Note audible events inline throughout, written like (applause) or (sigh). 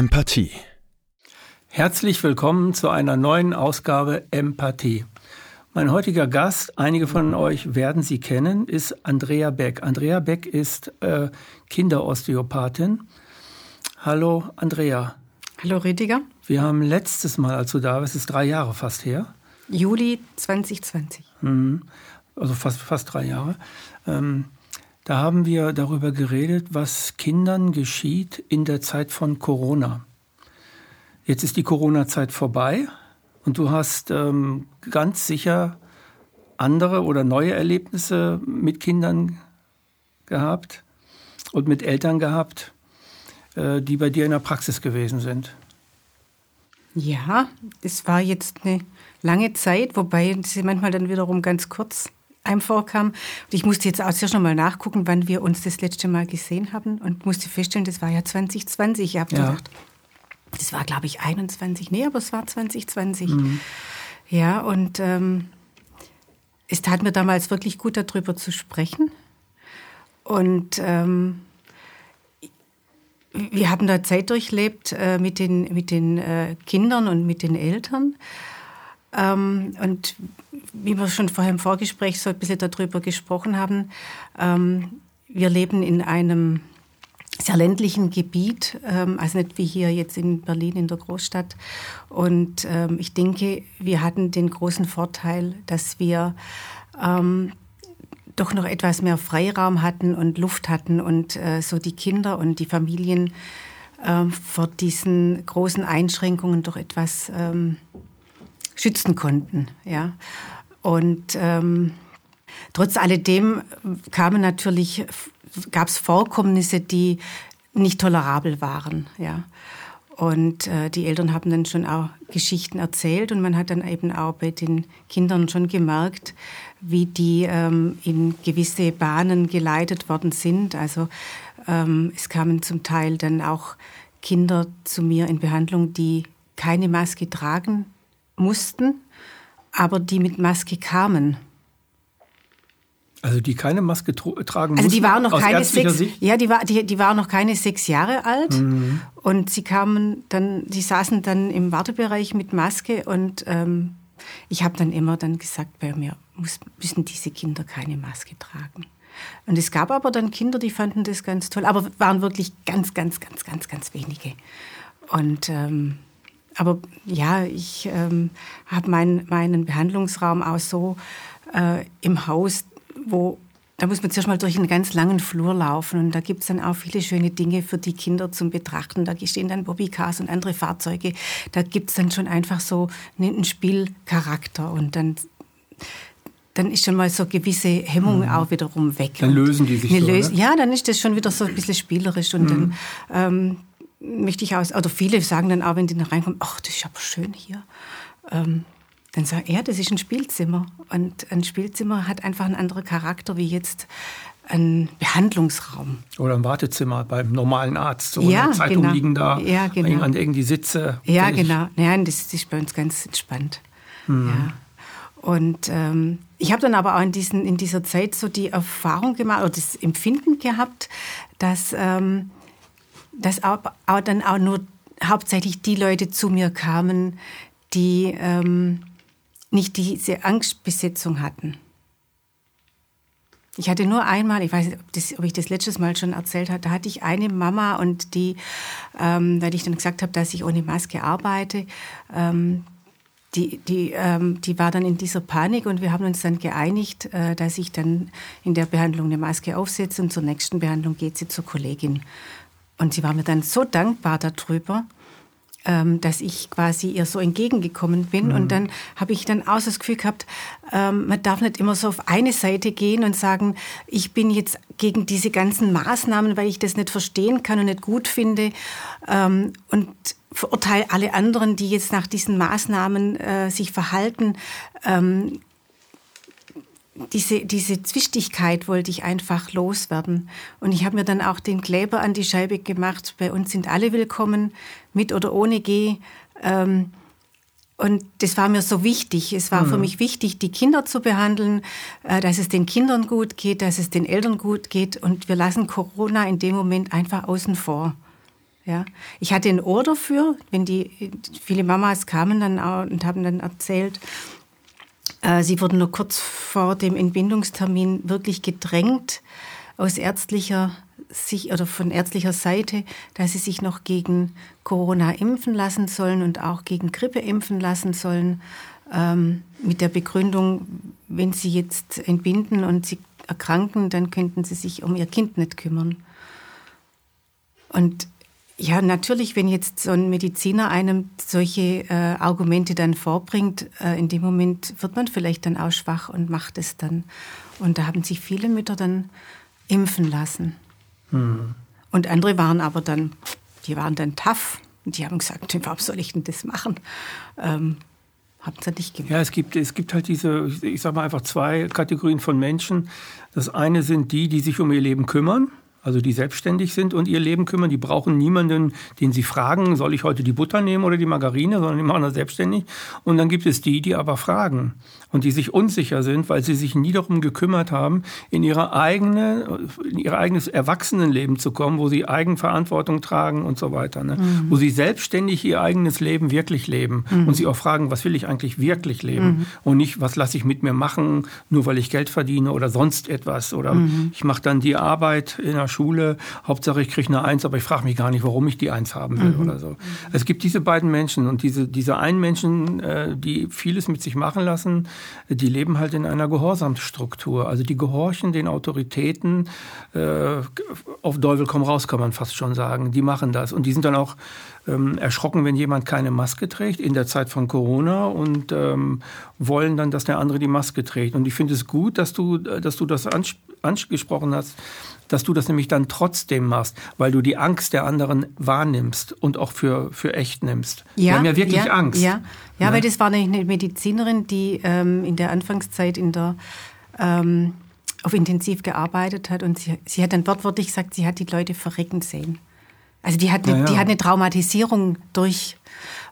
Empathie. Herzlich willkommen zu einer neuen Ausgabe Empathie. Mein heutiger Gast, einige von euch werden sie kennen, ist Andrea Beck. Andrea Beck ist äh, Kinderosteopathin. Hallo Andrea. Hallo Rüdiger. Wir haben letztes Mal, als du da warst, ist drei Jahre fast her. Juli 2020. Mhm. Also fast, fast drei Jahre. Ähm, da haben wir darüber geredet, was Kindern geschieht in der Zeit von Corona. Jetzt ist die Corona-Zeit vorbei und du hast ähm, ganz sicher andere oder neue Erlebnisse mit Kindern gehabt und mit Eltern gehabt, äh, die bei dir in der Praxis gewesen sind. Ja, es war jetzt eine lange Zeit, wobei sie manchmal dann wiederum ganz kurz einem vorkam. Und ich musste jetzt auch zuerst noch mal nachgucken, wann wir uns das letzte Mal gesehen haben und musste feststellen, das war ja 2020. Ich habe ja. gedacht, das war glaube ich 21, nee, aber es war 2020. Mhm. Ja, und ähm, es tat mir damals wirklich gut, darüber zu sprechen. Und ähm, wir haben da Zeit durchlebt äh, mit den, mit den äh, Kindern und mit den Eltern. Ähm, und wie wir schon vorher im Vorgespräch so ein bisschen darüber gesprochen haben, ähm, wir leben in einem sehr ländlichen Gebiet, ähm, also nicht wie hier jetzt in Berlin in der Großstadt. Und ähm, ich denke, wir hatten den großen Vorteil, dass wir ähm, doch noch etwas mehr Freiraum hatten und Luft hatten und äh, so die Kinder und die Familien äh, vor diesen großen Einschränkungen doch etwas ähm, schützen konnten. Ja. Und ähm, trotz alledem kamen natürlich, gab es Vorkommnisse, die nicht tolerabel waren. Ja. Und äh, die Eltern haben dann schon auch Geschichten erzählt und man hat dann eben auch bei den Kindern schon gemerkt, wie die ähm, in gewisse Bahnen geleitet worden sind. Also ähm, es kamen zum Teil dann auch Kinder zu mir in Behandlung, die keine Maske tragen mussten, aber die mit Maske kamen. Also die keine Maske tragen Also die waren noch keine sechs, Sicht? ja, die war, die, die waren noch keine sechs Jahre alt mhm. und sie kamen dann, die saßen dann im Wartebereich mit Maske und ähm, ich habe dann immer dann gesagt, bei mir muss, müssen diese Kinder keine Maske tragen. Und es gab aber dann Kinder, die fanden das ganz toll, aber waren wirklich ganz, ganz, ganz, ganz, ganz wenige. Und ähm, aber ja, ich ähm, habe mein, meinen Behandlungsraum auch so äh, im Haus, wo da muss man zuerst mal durch einen ganz langen Flur laufen und da gibt es dann auch viele schöne Dinge für die Kinder zum Betrachten. Da stehen dann Bobbycars und andere Fahrzeuge. Da gibt es dann schon einfach so einen Spielcharakter und dann dann ist schon mal so gewisse Hemmung mhm. auch wiederum weg. Dann lösen die sich so, Lös ne? Ja, dann ist das schon wieder so ein bisschen spielerisch und mhm. dann ähm, möchte ich aus, oder viele sagen dann auch, wenn die da reinkommen, ach, das ist aber schön hier. Ähm, dann sage ich, ja, das ist ein Spielzimmer. Und ein Spielzimmer hat einfach einen anderen Charakter wie jetzt ein Behandlungsraum. Oder ein Wartezimmer beim normalen Arzt. So ja, Zeitung genau. liegen da, ja, genau. an irgendwie Sitze. Ja, genau. Nein, das ist bei uns ganz entspannt. Hm. Ja. Und ähm, ich habe dann aber auch in, diesen, in dieser Zeit so die Erfahrung gemacht oder das Empfinden gehabt, dass, ähm, dass auch, auch dann auch nur hauptsächlich die Leute zu mir kamen, die ähm, nicht diese Angstbesetzung hatten. Ich hatte nur einmal, ich weiß nicht, ob, das, ob, ich das letztes Mal schon erzählt habe, da hatte ich eine Mama und die, ähm, weil ich dann gesagt habe, dass ich ohne Maske arbeite, ähm, die, die, ähm, die war dann in dieser Panik und wir haben uns dann geeinigt, äh, dass ich dann in der Behandlung eine Maske aufsetze und zur nächsten Behandlung geht sie zur Kollegin. Und sie war mir dann so dankbar darüber, ähm, dass ich quasi ihr so entgegengekommen bin. Mhm. Und dann habe ich dann auch das Gefühl gehabt, ähm, man darf nicht immer so auf eine Seite gehen und sagen, ich bin jetzt gegen diese ganzen Maßnahmen, weil ich das nicht verstehen kann und nicht gut finde. Ähm, und verurteile alle anderen, die jetzt nach diesen Maßnahmen äh, sich verhalten. Ähm, diese, diese Zwichtigkeit wollte ich einfach loswerden. Und ich habe mir dann auch den Kleber an die Scheibe gemacht. Bei uns sind alle willkommen, mit oder ohne G. Ähm, und das war mir so wichtig. Es war mhm. für mich wichtig, die Kinder zu behandeln, äh, dass es den Kindern gut geht, dass es den Eltern gut geht. Und wir lassen Corona in dem Moment einfach außen vor. Ja, ich hatte ein Ohr dafür, wenn die viele Mamas kamen dann auch und haben dann erzählt, äh, sie wurden nur kurz vor dem Entbindungstermin wirklich gedrängt aus ärztlicher sich oder von ärztlicher Seite, dass sie sich noch gegen Corona impfen lassen sollen und auch gegen Grippe impfen lassen sollen, ähm, mit der Begründung, wenn sie jetzt entbinden und sie erkranken, dann könnten sie sich um ihr Kind nicht kümmern. Und ja, natürlich, wenn jetzt so ein Mediziner einem solche äh, Argumente dann vorbringt, äh, in dem Moment wird man vielleicht dann auch schwach und macht es dann. Und da haben sich viele Mütter dann impfen lassen. Hm. Und andere waren aber dann, die waren dann tough. Und die haben gesagt, warum soll ich denn das machen? Ähm, haben sie nicht gemacht. Ja, es gibt, es gibt halt diese, ich sage mal einfach zwei Kategorien von Menschen. Das eine sind die, die sich um ihr Leben kümmern also die selbstständig sind und ihr Leben kümmern. Die brauchen niemanden, den sie fragen, soll ich heute die Butter nehmen oder die Margarine, sondern die machen das selbstständig. Und dann gibt es die, die aber fragen und die sich unsicher sind, weil sie sich nie darum gekümmert haben, in ihre eigene, in ihr eigenes Erwachsenenleben zu kommen, wo sie Eigenverantwortung tragen und so weiter. Ne? Mhm. Wo sie selbstständig ihr eigenes Leben wirklich leben mhm. und sie auch fragen, was will ich eigentlich wirklich leben mhm. und nicht, was lasse ich mit mir machen, nur weil ich Geld verdiene oder sonst etwas oder mhm. ich mache dann die Arbeit in der Schule, Hauptsache ich kriege eine Eins, aber ich frage mich gar nicht, warum ich die Eins haben will mhm. oder so. Es gibt diese beiden Menschen und diese, diese einen Menschen, äh, die vieles mit sich machen lassen, die leben halt in einer Gehorsamsstruktur. Also die gehorchen den Autoritäten äh, auf Teufel komm raus, kann man fast schon sagen. Die machen das. Und die sind dann auch ähm, erschrocken, wenn jemand keine Maske trägt in der Zeit von Corona und ähm, wollen dann, dass der andere die Maske trägt. Und ich finde es gut, dass du, dass du das angesprochen hast, dass du das nämlich dann trotzdem machst, weil du die Angst der anderen wahrnimmst und auch für, für echt nimmst. Ja, haben ja wirklich ja, Angst. Ja, ja, ja, weil das war eine Medizinerin, die ähm, in der Anfangszeit in der ähm, auf Intensiv gearbeitet hat und sie, sie hat dann wortwörtlich gesagt, sie hat die Leute verrecken sehen. Also die hat eine, ja, die hat eine Traumatisierung durch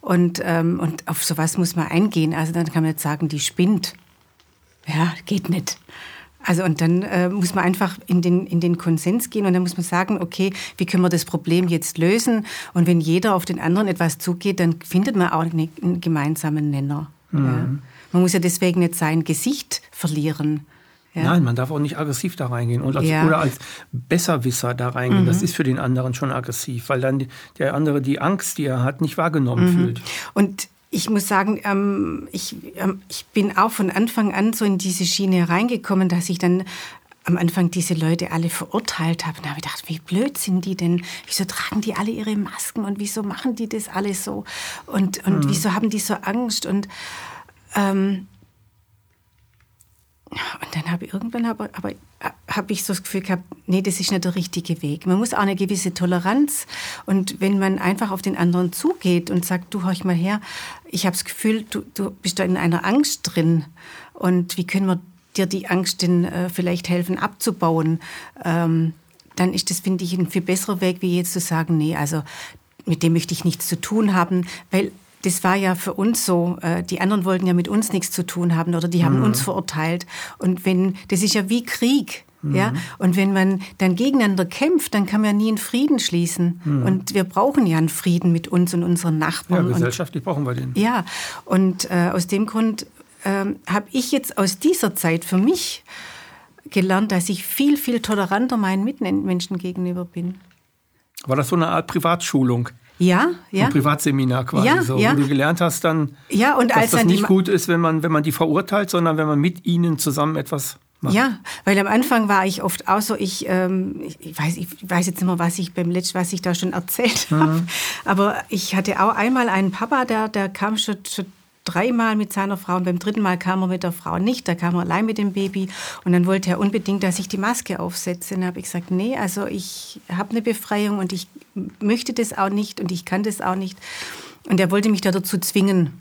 und, ähm, und auf sowas muss man eingehen. Also dann kann man jetzt sagen, die spinnt. Ja, geht nicht. Also und dann äh, muss man einfach in den, in den Konsens gehen und dann muss man sagen, okay, wie können wir das Problem jetzt lösen? Und wenn jeder auf den anderen etwas zugeht, dann findet man auch einen gemeinsamen Nenner. Mhm. Ja. Man muss ja deswegen nicht sein Gesicht verlieren. Ja. Nein, man darf auch nicht aggressiv da reingehen und als, ja. oder als Besserwisser da reingehen. Mhm. Das ist für den anderen schon aggressiv, weil dann der andere die Angst, die er hat, nicht wahrgenommen mhm. fühlt. Und ich muss sagen, ähm, ich, ähm, ich bin auch von Anfang an so in diese Schiene reingekommen, dass ich dann am Anfang diese Leute alle verurteilt habe. Da habe ich gedacht, wie blöd sind die denn? Wieso tragen die alle ihre Masken und wieso machen die das alle so? Und, und mhm. wieso haben die so Angst? Und ähm, und dann habe ich irgendwann aber, aber habe ich so das Gefühl gehabt, nee, das ist nicht der richtige Weg. Man muss auch eine gewisse Toleranz und wenn man einfach auf den anderen zugeht und sagt, du horch mal her, ich habe das Gefühl, du, du bist da in einer Angst drin und wie können wir dir die Angst denn äh, vielleicht helfen abzubauen, ähm, dann ist das, finde ich, ein viel besserer Weg, wie jetzt zu sagen, nee, also mit dem möchte ich nichts zu tun haben, weil das war ja für uns so, äh, die anderen wollten ja mit uns nichts zu tun haben oder die haben mhm. uns verurteilt. Und wenn, das ist ja wie Krieg. Mhm. Ja, und wenn man dann gegeneinander kämpft, dann kann man ja nie einen Frieden schließen. Mhm. Und wir brauchen ja einen Frieden mit uns und unseren Nachbarn. Ja, gesellschaftlich und, brauchen wir den. Ja, und äh, aus dem Grund äh, habe ich jetzt aus dieser Zeit für mich gelernt, dass ich viel, viel toleranter meinen Mitmenschen gegenüber bin. War das so eine Art Privatschulung? Ja, ja. Ein Privatseminar quasi, ja, so, ja. wo du gelernt hast dann, ja, und dass das nicht gut ist, wenn man, wenn man die verurteilt, sondern wenn man mit ihnen zusammen etwas macht. Ja, weil am Anfang war ich oft auch so, ich, ähm, ich, weiß, ich weiß jetzt nicht mehr, was ich beim letzten, was ich da schon erzählt mhm. habe, aber ich hatte auch einmal einen Papa, der, der kam schon, schon dreimal mit seiner Frau und beim dritten Mal kam er mit der Frau nicht, da kam er allein mit dem Baby und dann wollte er unbedingt, dass ich die Maske aufsetze. Und dann habe ich gesagt, nee, also ich habe eine Befreiung und ich möchte das auch nicht und ich kann das auch nicht. Und er wollte mich da dazu zwingen.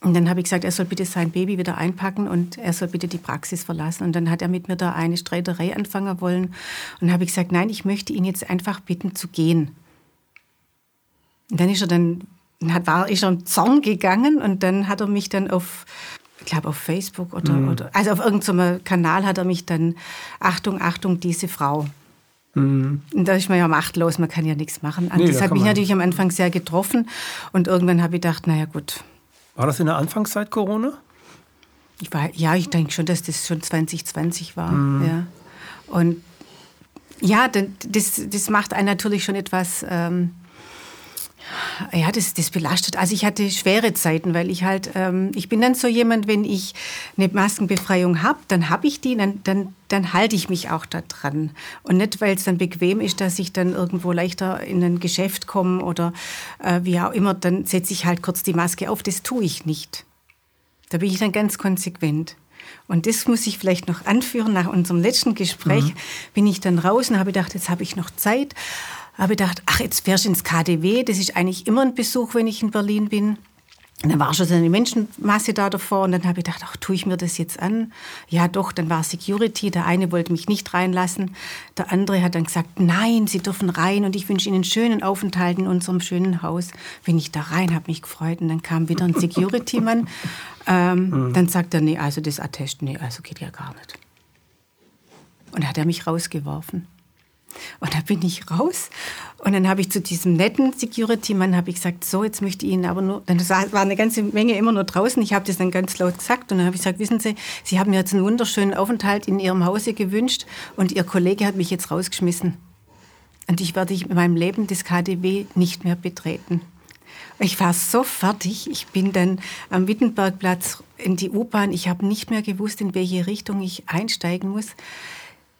Und dann habe ich gesagt, er soll bitte sein Baby wieder einpacken und er soll bitte die Praxis verlassen. Und dann hat er mit mir da eine Streiterei anfangen wollen. Und habe ich gesagt, nein, ich möchte ihn jetzt einfach bitten zu gehen. Und dann ist er dann hat, war ich schon Zorn gegangen und dann hat er mich dann auf, ich glaube auf Facebook oder, mhm. oder also auf irgendeinem Kanal hat er mich dann, Achtung, Achtung, diese Frau. Mhm. Da ist man ja machtlos, man kann ja nichts machen. Nee, das hat mich natürlich am Anfang sehr getroffen und irgendwann habe ich gedacht, naja gut. War das in der Anfangszeit Corona? Ich war, ja, ich denke schon, dass das schon 2020 war. Mhm. Ja. Und ja, das, das macht einen natürlich schon etwas... Ähm, ja, das, das belastet. Also ich hatte schwere Zeiten, weil ich halt, ähm, ich bin dann so jemand, wenn ich eine Maskenbefreiung habe, dann habe ich die, dann, dann, dann halte ich mich auch da dran. Und nicht, weil es dann bequem ist, dass ich dann irgendwo leichter in ein Geschäft komme oder äh, wie auch immer, dann setze ich halt kurz die Maske auf. Das tue ich nicht. Da bin ich dann ganz konsequent. Und das muss ich vielleicht noch anführen. Nach unserem letzten Gespräch mhm. bin ich dann raus und habe gedacht, jetzt habe ich noch Zeit habe gedacht, ach, jetzt fährst du ins KDW. Das ist eigentlich immer ein Besuch, wenn ich in Berlin bin. Und dann war schon so eine Menschenmasse da davor und dann habe ich gedacht, ach, tue ich mir das jetzt an? Ja, doch, dann war Security. Der eine wollte mich nicht reinlassen. Der andere hat dann gesagt, nein, Sie dürfen rein und ich wünsche Ihnen einen schönen Aufenthalt in unserem schönen Haus. Bin ich da rein, habe mich gefreut und dann kam wieder ein Security-Mann. (laughs) ähm, mhm. Dann sagt er, nee, also das Attest, nee, also geht ja gar nicht. Und dann hat er mich rausgeworfen. Und da bin ich raus und dann habe ich zu diesem netten Security-Mann habe ich gesagt, so, jetzt möchte ich Ihnen aber nur, dann war eine ganze Menge immer nur draußen, ich habe das dann ganz laut gesagt und dann habe ich gesagt, wissen Sie, Sie haben mir jetzt einen wunderschönen Aufenthalt in Ihrem Hause gewünscht und Ihr Kollege hat mich jetzt rausgeschmissen. Und ich werde in meinem Leben das KDW nicht mehr betreten. Ich war so fertig. Ich bin dann am Wittenbergplatz in die U-Bahn. Ich habe nicht mehr gewusst, in welche Richtung ich einsteigen muss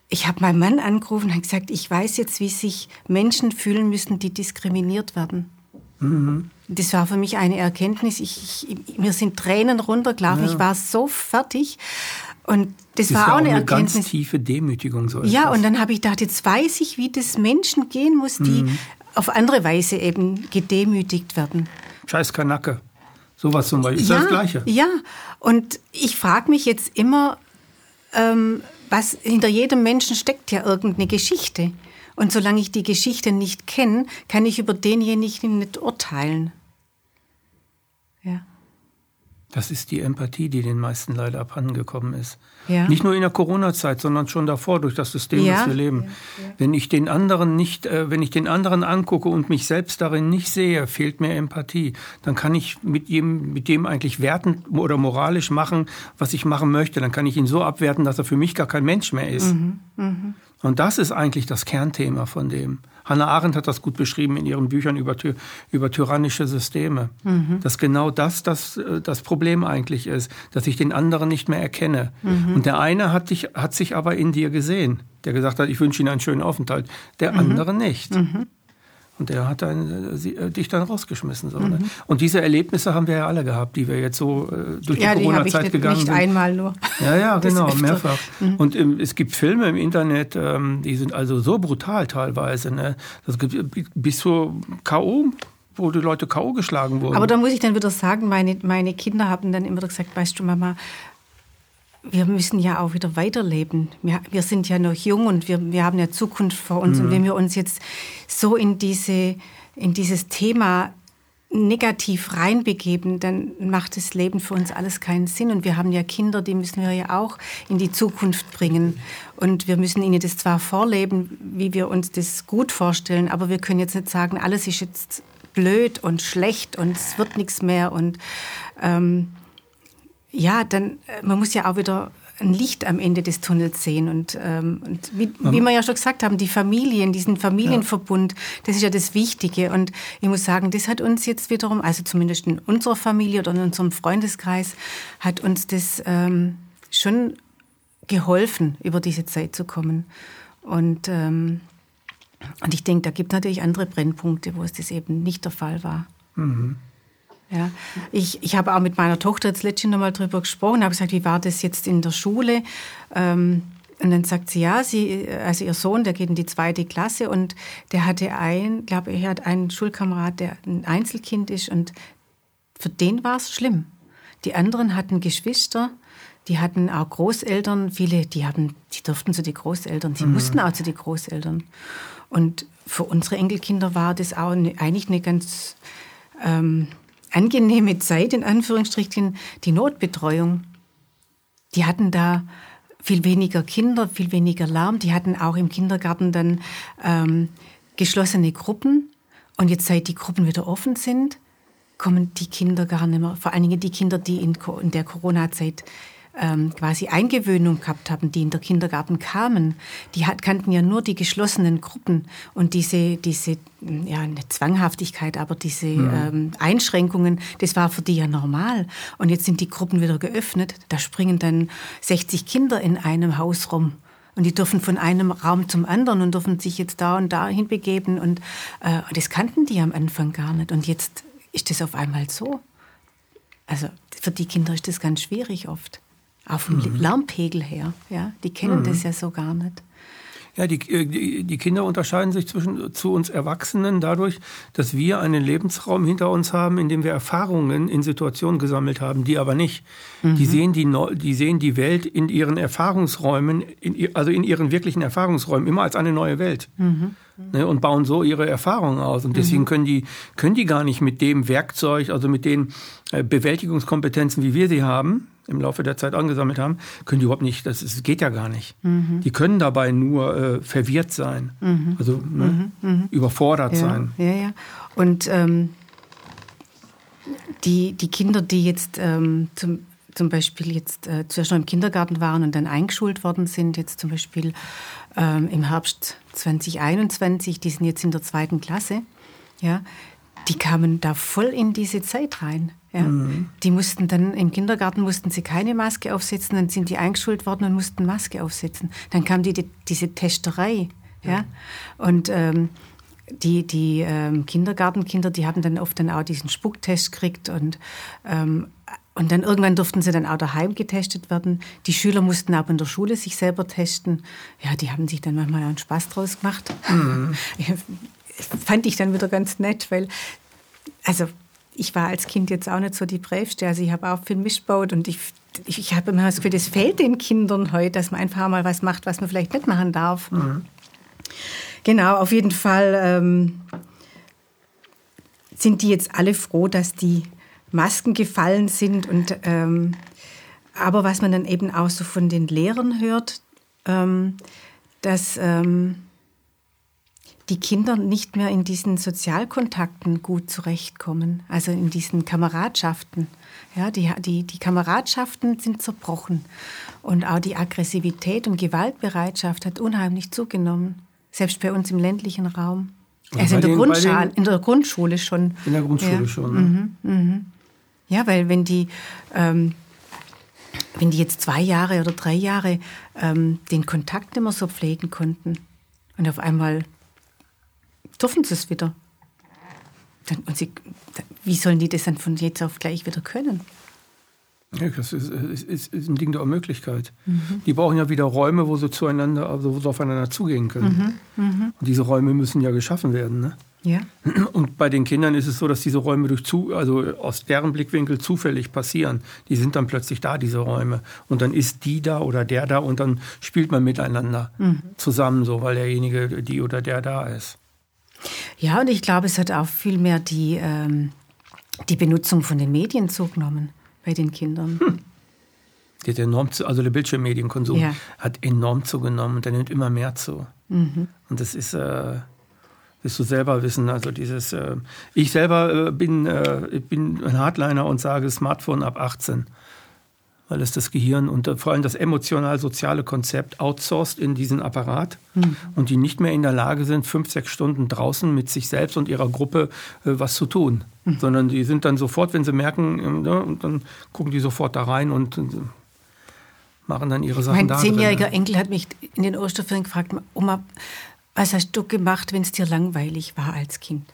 ich habe meinen Mann angerufen und gesagt, ich weiß jetzt, wie sich Menschen fühlen müssen, die diskriminiert werden. Mhm. Das war für mich eine Erkenntnis. Ich, ich, mir sind Tränen runtergelaufen. Ja. Ich war so fertig. Und das, das war auch eine, eine Erkenntnis. ganz tiefe Demütigung. So ja, und dann habe ich gedacht, jetzt weiß ich, wie das Menschen gehen muss, die mhm. auf andere Weise eben gedemütigt werden. Scheiß Kanacke. Sowas zum Beispiel. Ist ja, das Gleiche. Ja, und ich frage mich jetzt immer, ähm, was hinter jedem Menschen steckt ja irgendeine Geschichte. Und solange ich die Geschichte nicht kenne, kann ich über denjenigen nicht urteilen. Ja. Das ist die Empathie, die den meisten leider abhandengekommen ist. Ja. Nicht nur in der Corona-Zeit, sondern schon davor durch das System, ja. das wir leben. Ja. Wenn ich den anderen nicht, äh, wenn ich den anderen angucke und mich selbst darin nicht sehe, fehlt mir Empathie. Dann kann ich mit ihm, mit dem eigentlich werten oder moralisch machen, was ich machen möchte. Dann kann ich ihn so abwerten, dass er für mich gar kein Mensch mehr ist. Mhm. Mhm. Und das ist eigentlich das Kernthema von dem. Hannah Arendt hat das gut beschrieben in ihren Büchern über, über tyrannische Systeme. Mhm. Dass genau das, das äh, das Problem eigentlich ist, dass ich den anderen nicht mehr erkenne. Mhm. Und der eine hat, dich, hat sich aber in dir gesehen, der gesagt hat, ich wünsche Ihnen einen schönen Aufenthalt. Der mhm. andere nicht. Und der hat dann, äh, äh, dich dann rausgeschmissen. So, ne? mhm. Und diese Erlebnisse haben wir ja alle gehabt, die wir jetzt so äh, durch ja, die Corona-Zeit gegangen nicht sind. Nicht einmal nur. Ja, ja, (laughs) genau, mehrfach. Mhm. Und im, es gibt Filme im Internet, ähm, die sind also so brutal teilweise. Ne? Das gibt bis zur K.O wo die Leute K.O. geschlagen wurden. Aber da muss ich dann wieder sagen, meine, meine Kinder haben dann immer gesagt, weißt du, Mama, wir müssen ja auch wieder weiterleben. Wir, wir sind ja noch jung und wir, wir haben ja Zukunft vor uns. Mhm. Und wenn wir uns jetzt so in, diese, in dieses Thema negativ reinbegeben, dann macht das Leben für uns alles keinen Sinn. Und wir haben ja Kinder, die müssen wir ja auch in die Zukunft bringen. Und wir müssen ihnen das zwar vorleben, wie wir uns das gut vorstellen, aber wir können jetzt nicht sagen, alles ist jetzt blöd und schlecht und es wird nichts mehr. Und ähm, ja, dann, äh, man muss ja auch wieder ein Licht am Ende des Tunnels sehen. Und, ähm, und wie, wie wir ja schon gesagt haben, die Familien, diesen Familienverbund, das ist ja das Wichtige. Und ich muss sagen, das hat uns jetzt wiederum, also zumindest in unserer Familie oder in unserem Freundeskreis, hat uns das ähm, schon geholfen, über diese Zeit zu kommen. Und, ähm, und ich denke, da gibt es natürlich andere Brennpunkte, wo es das eben nicht der Fall war. Mhm. Ja, ich, ich habe auch mit meiner Tochter jetzt letztens noch mal drüber gesprochen, habe gesagt, wie war das jetzt in der Schule? Ähm, und dann sagt sie, ja, sie, also ihr Sohn, der geht in die zweite Klasse und der hatte ein, glaube ich, hat einen Schulkamerad, der ein Einzelkind ist und für den war es schlimm. Die anderen hatten Geschwister, die hatten auch Großeltern, viele, die haben, die durften zu den Großeltern, die mhm. mussten auch zu den Großeltern. Und für unsere Enkelkinder war das auch eine, eigentlich eine ganz ähm, angenehme Zeit, in Anführungsstrichen, die Notbetreuung. Die hatten da viel weniger Kinder, viel weniger Lärm. Die hatten auch im Kindergarten dann ähm, geschlossene Gruppen. Und jetzt, seit die Gruppen wieder offen sind, kommen die Kinder gar nicht mehr. Vor allen Dingen die Kinder, die in, in der Corona-Zeit ähm, quasi Eingewöhnung gehabt haben, die in der Kindergarten kamen, die hat, kannten ja nur die geschlossenen Gruppen und diese, diese ja, eine Zwanghaftigkeit, aber diese mhm. ähm, Einschränkungen, das war für die ja normal. Und jetzt sind die Gruppen wieder geöffnet, da springen dann 60 Kinder in einem Haus rum. Und die dürfen von einem Raum zum anderen und dürfen sich jetzt da und da hinbegeben. Und äh, das kannten die am Anfang gar nicht. Und jetzt ist das auf einmal so. Also für die Kinder ist das ganz schwierig oft auf dem mhm. Lärmpegel her. Ja? Die kennen mhm. das ja so gar nicht. Ja, die, äh, die, die, Kinder unterscheiden sich zwischen, zu uns Erwachsenen dadurch, dass wir einen Lebensraum hinter uns haben, in dem wir Erfahrungen in Situationen gesammelt haben, die aber nicht. Mhm. Die, sehen die, die sehen die Welt in ihren Erfahrungsräumen, in, also in ihren wirklichen Erfahrungsräumen, immer als eine neue Welt. Mhm. Ne, und bauen so ihre Erfahrungen aus. Und deswegen mhm. können, die, können die gar nicht mit dem Werkzeug, also mit den äh, Bewältigungskompetenzen, wie wir sie haben, im Laufe der Zeit angesammelt haben, können die überhaupt nicht, das, das geht ja gar nicht. Mhm. Die können dabei nur äh, verwirrt sein, mhm. also ne, mhm. mhm. überfordert ja. sein. Ja, ja. Und ähm, die, die Kinder, die jetzt ähm, zum, zum Beispiel jetzt äh, zuerst noch im Kindergarten waren und dann eingeschult worden sind, jetzt zum Beispiel ähm, im Herbst 2021, die sind jetzt in der zweiten Klasse, ja, die kamen da voll in diese Zeit rein. Ja. Mhm. Die mussten dann im Kindergarten mussten sie keine Maske aufsetzen, dann sind die eingeschult worden und mussten Maske aufsetzen. Dann kam die, die diese Testerei. Ja. ja. Und ähm, die, die ähm, Kindergartenkinder, die haben dann oft dann auch diesen Spucktest gekriegt und ähm, und dann irgendwann durften sie dann auch daheim getestet werden. Die Schüler mussten auch in der Schule sich selber testen. Ja, die haben sich dann manchmal auch einen Spaß draus gemacht. Mhm. (laughs) Fand ich dann wieder ganz nett, weil, also ich war als Kind jetzt auch nicht so die Brävste. Also ich habe auch viel missbaut und ich, ich, ich habe immer das Gefühl, das fehlt den Kindern heute, dass man einfach mal was macht, was man vielleicht nicht machen darf. Mhm. Genau, auf jeden Fall ähm, sind die jetzt alle froh, dass die Masken gefallen sind. Und, ähm, aber was man dann eben auch so von den Lehrern hört, ähm, dass ähm, die Kinder nicht mehr in diesen Sozialkontakten gut zurechtkommen, also in diesen Kameradschaften. Ja, die, die, die Kameradschaften sind zerbrochen und auch die Aggressivität und Gewaltbereitschaft hat unheimlich zugenommen, selbst bei uns im ländlichen Raum. Also, also in, der Grundschule, in der Grundschule schon. In der Grundschule ja. schon. Ne? Mhm, mhm. Ja, weil wenn die, ähm, wenn die jetzt zwei Jahre oder drei Jahre ähm, den Kontakt immer so pflegen konnten und auf einmal dürfen sie es wieder. und sie, wie sollen die das dann von jetzt auf gleich wieder können? Ja, das ist, ist, ist, ein Ding der Unmöglichkeit. Mhm. Die brauchen ja wieder Räume, wo sie zueinander, also wo sie aufeinander zugehen können. Mhm. Mhm. Und diese Räume müssen ja geschaffen werden. Ne? Ja. Und bei den Kindern ist es so, dass diese Räume durch zu, also aus deren Blickwinkel zufällig passieren. Die sind dann plötzlich da, diese Räume. Und dann ist die da oder der da und dann spielt man miteinander mhm. zusammen, so weil derjenige, die oder der da ist. Ja, und ich glaube, es hat auch viel mehr die, ähm, die Benutzung von den Medien zugenommen bei den Kindern. Hm. Die hat enorm zu, also der Bildschirmmedienkonsum ja. hat enorm zugenommen und der nimmt immer mehr zu. Mhm. Und das ist, äh, wirst du selber wissen, also dieses, äh, ich selber äh, bin, äh, bin ein Hardliner und sage Smartphone ab 18 weil es das Gehirn und vor allem das emotional-soziale Konzept outsourced in diesen Apparat mhm. und die nicht mehr in der Lage sind, fünf, sechs Stunden draußen mit sich selbst und ihrer Gruppe äh, was zu tun. Mhm. Sondern die sind dann sofort, wenn sie merken, äh, ne, dann gucken die sofort da rein und äh, machen dann ihre Sachen mein da. Mein zehnjähriger. Enkel hat mich in den Osterferien gefragt, Oma, was hast du gemacht, wenn es dir langweilig war als Kind?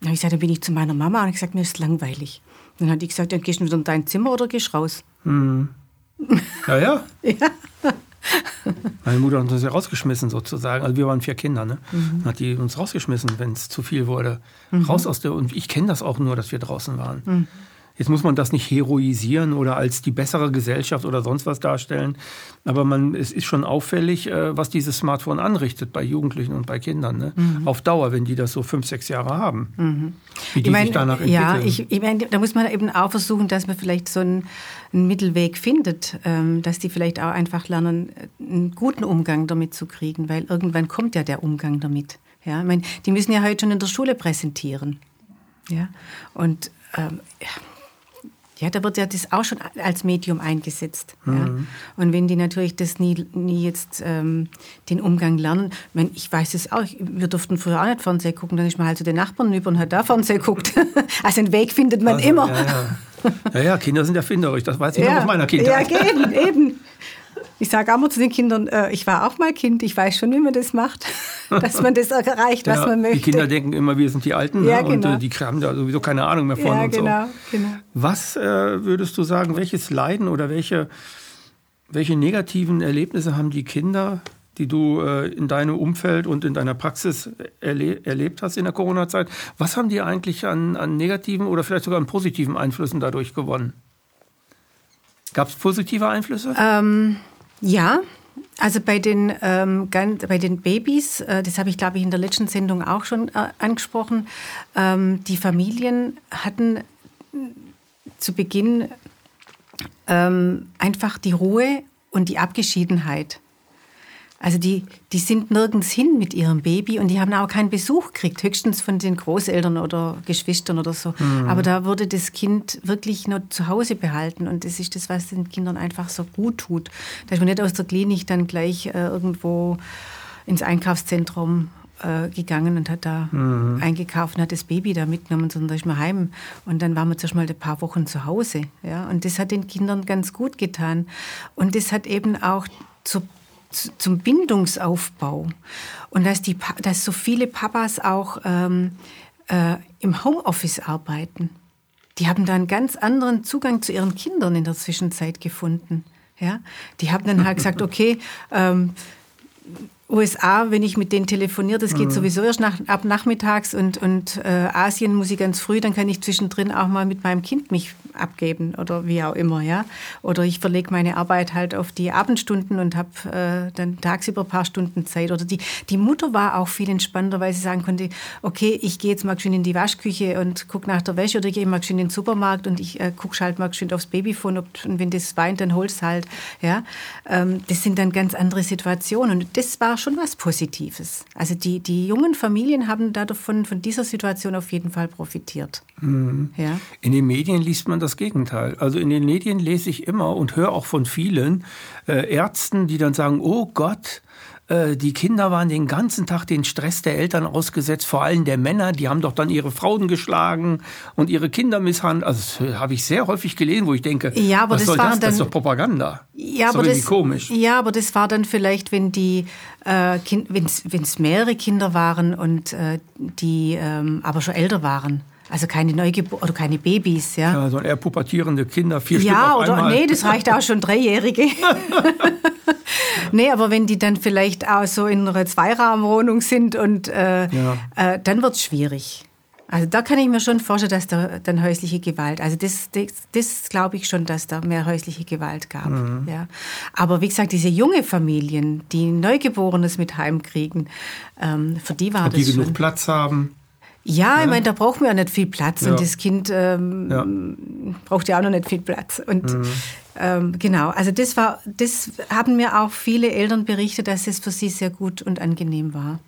Dann habe ich gesagt, dann bin ich zu meiner Mama und ich gesagt, mir ist langweilig. Dann hat die gesagt, dann gehst du wieder in dein Zimmer oder gehst raus. Hm. (laughs) Ja, ja. ja. Meine Mutter hat uns ja rausgeschmissen sozusagen. Also wir waren vier Kinder, ne? Mhm. Dann hat die uns rausgeschmissen, wenn es zu viel wurde. Mhm. Raus aus der. Und ich kenne das auch nur, dass wir draußen waren. Mhm. Jetzt muss man das nicht heroisieren oder als die bessere Gesellschaft oder sonst was darstellen. Aber man, es ist schon auffällig, äh, was dieses Smartphone anrichtet bei Jugendlichen und bei Kindern. Ne? Mhm. Auf Dauer, wenn die das so fünf, sechs Jahre haben. Mhm. Wie die ich mein, sich danach entwickeln. Ja, ich, ich meine, da muss man eben auch versuchen, dass man vielleicht so einen, einen Mittelweg findet, ähm, dass die vielleicht auch einfach lernen, einen guten Umgang damit zu kriegen, weil irgendwann kommt ja der Umgang damit. Ja, ich meine, die müssen ja heute schon in der Schule präsentieren. Ja, und ähm, ja, da wird ja das auch schon als Medium eingesetzt. Mhm. Ja. Und wenn die natürlich das nie, nie jetzt ähm, den Umgang lernen, ich, meine, ich weiß es auch, wir durften früher auch nicht Fernsehen gucken, dann ist man halt zu den Nachbarn über und hat da Fernsehen geguckt. (laughs) also einen Weg findet man also, immer. Ja ja. ja, ja. Kinder sind erfinderisch, das weiß ich noch aus meiner Kindheit. Ja, eben, eben. Ich sage auch mal zu den Kindern, äh, ich war auch mal Kind, ich weiß schon, wie man das macht, (laughs) dass man das erreicht, was ja, man möchte. Die Kinder denken immer, wir sind die Alten ja, ne? genau. und äh, die haben da sowieso keine Ahnung mehr von ja, und genau, so. Genau. Was äh, würdest du sagen, welches Leiden oder welche, welche negativen Erlebnisse haben die Kinder, die du äh, in deinem Umfeld und in deiner Praxis erle erlebt hast in der Corona-Zeit? Was haben die eigentlich an, an negativen oder vielleicht sogar an positiven Einflüssen dadurch gewonnen? Gab es positive Einflüsse? Ähm ja, also bei den, ähm, bei den Babys, äh, das habe ich glaube ich in der letzten Sendung auch schon äh, angesprochen, ähm, die Familien hatten zu Beginn ähm, einfach die Ruhe und die Abgeschiedenheit. Also die, die sind nirgends hin mit ihrem Baby und die haben auch keinen Besuch gekriegt, höchstens von den Großeltern oder Geschwistern oder so. Mhm. Aber da wurde das Kind wirklich nur zu Hause behalten und das ist das, was den Kindern einfach so gut tut. Da ist man nicht aus der Klinik dann gleich äh, irgendwo ins Einkaufszentrum äh, gegangen und hat da mhm. eingekauft und hat das Baby da mitgenommen, sondern da ist man heim. Und dann waren wir zuerst mal ein paar Wochen zu Hause. Ja? Und das hat den Kindern ganz gut getan. Und das hat eben auch zur zum Bindungsaufbau und dass, die, dass so viele Papas auch ähm, äh, im Homeoffice arbeiten. Die haben da einen ganz anderen Zugang zu ihren Kindern in der Zwischenzeit gefunden. Ja? Die haben dann halt gesagt, (laughs) okay, ähm, USA, wenn ich mit denen telefoniere, das geht mhm. sowieso erst nach, ab nachmittags und, und äh, Asien muss ich ganz früh, dann kann ich zwischendrin auch mal mit meinem Kind mich abgeben oder wie auch immer, ja. Oder ich verlege meine Arbeit halt auf die Abendstunden und habe äh, dann tagsüber ein paar Stunden Zeit. Oder die, die Mutter war auch viel entspannter, weil sie sagen konnte, okay, ich gehe jetzt mal schön in die Waschküche und gucke nach der Wäsche oder ich gehe mal schön in den Supermarkt und ich äh, gucke halt mal schön aufs Babyfon ob, und wenn das weint, dann hol's halt, ja. Ähm, das sind dann ganz andere Situationen und das war schon was Positives. Also die, die jungen Familien haben davon, von dieser Situation auf jeden Fall profitiert. Mhm. Ja? In den Medien liest man das Gegenteil. Also in den Medien lese ich immer und höre auch von vielen äh, Ärzten, die dann sagen, oh Gott, die Kinder waren den ganzen Tag den Stress der Eltern ausgesetzt, vor allem der Männer. Die haben doch dann ihre Frauen geschlagen und ihre Kinder misshandelt. Also das habe ich sehr häufig gelesen, wo ich denke, ja, aber was das soll das? Dann, das ist doch Propaganda. Ja, das aber das, komisch. Ja, aber das war dann vielleicht, wenn die, äh, wenn es mehrere Kinder waren und äh, die ähm, aber schon älter waren. Also keine Neugeburt oder keine Babys, ja. Ja, sondern eher pubertierende Kinder, vier ja, Stück auf oder einmal. nee, das reicht auch schon Dreijährige. (laughs) nee, aber wenn die dann vielleicht auch so in einer Zweiraumwohnung sind und äh, ja. äh, dann wird es schwierig. Also da kann ich mir schon vorstellen, dass da dann häusliche Gewalt, also das, das, das glaube ich schon, dass da mehr häusliche Gewalt gab. Mhm. Ja. Aber wie gesagt, diese junge Familien, die Neugeborenes mit heimkriegen, ähm, für die war und das die genug Platz haben. Ja, ich meine, da braucht man ja nicht viel Platz ja. und das Kind ähm, ja. braucht ja auch noch nicht viel Platz. Und mhm. ähm, genau, also das war, das haben mir auch viele Eltern berichtet, dass es für sie sehr gut und angenehm war.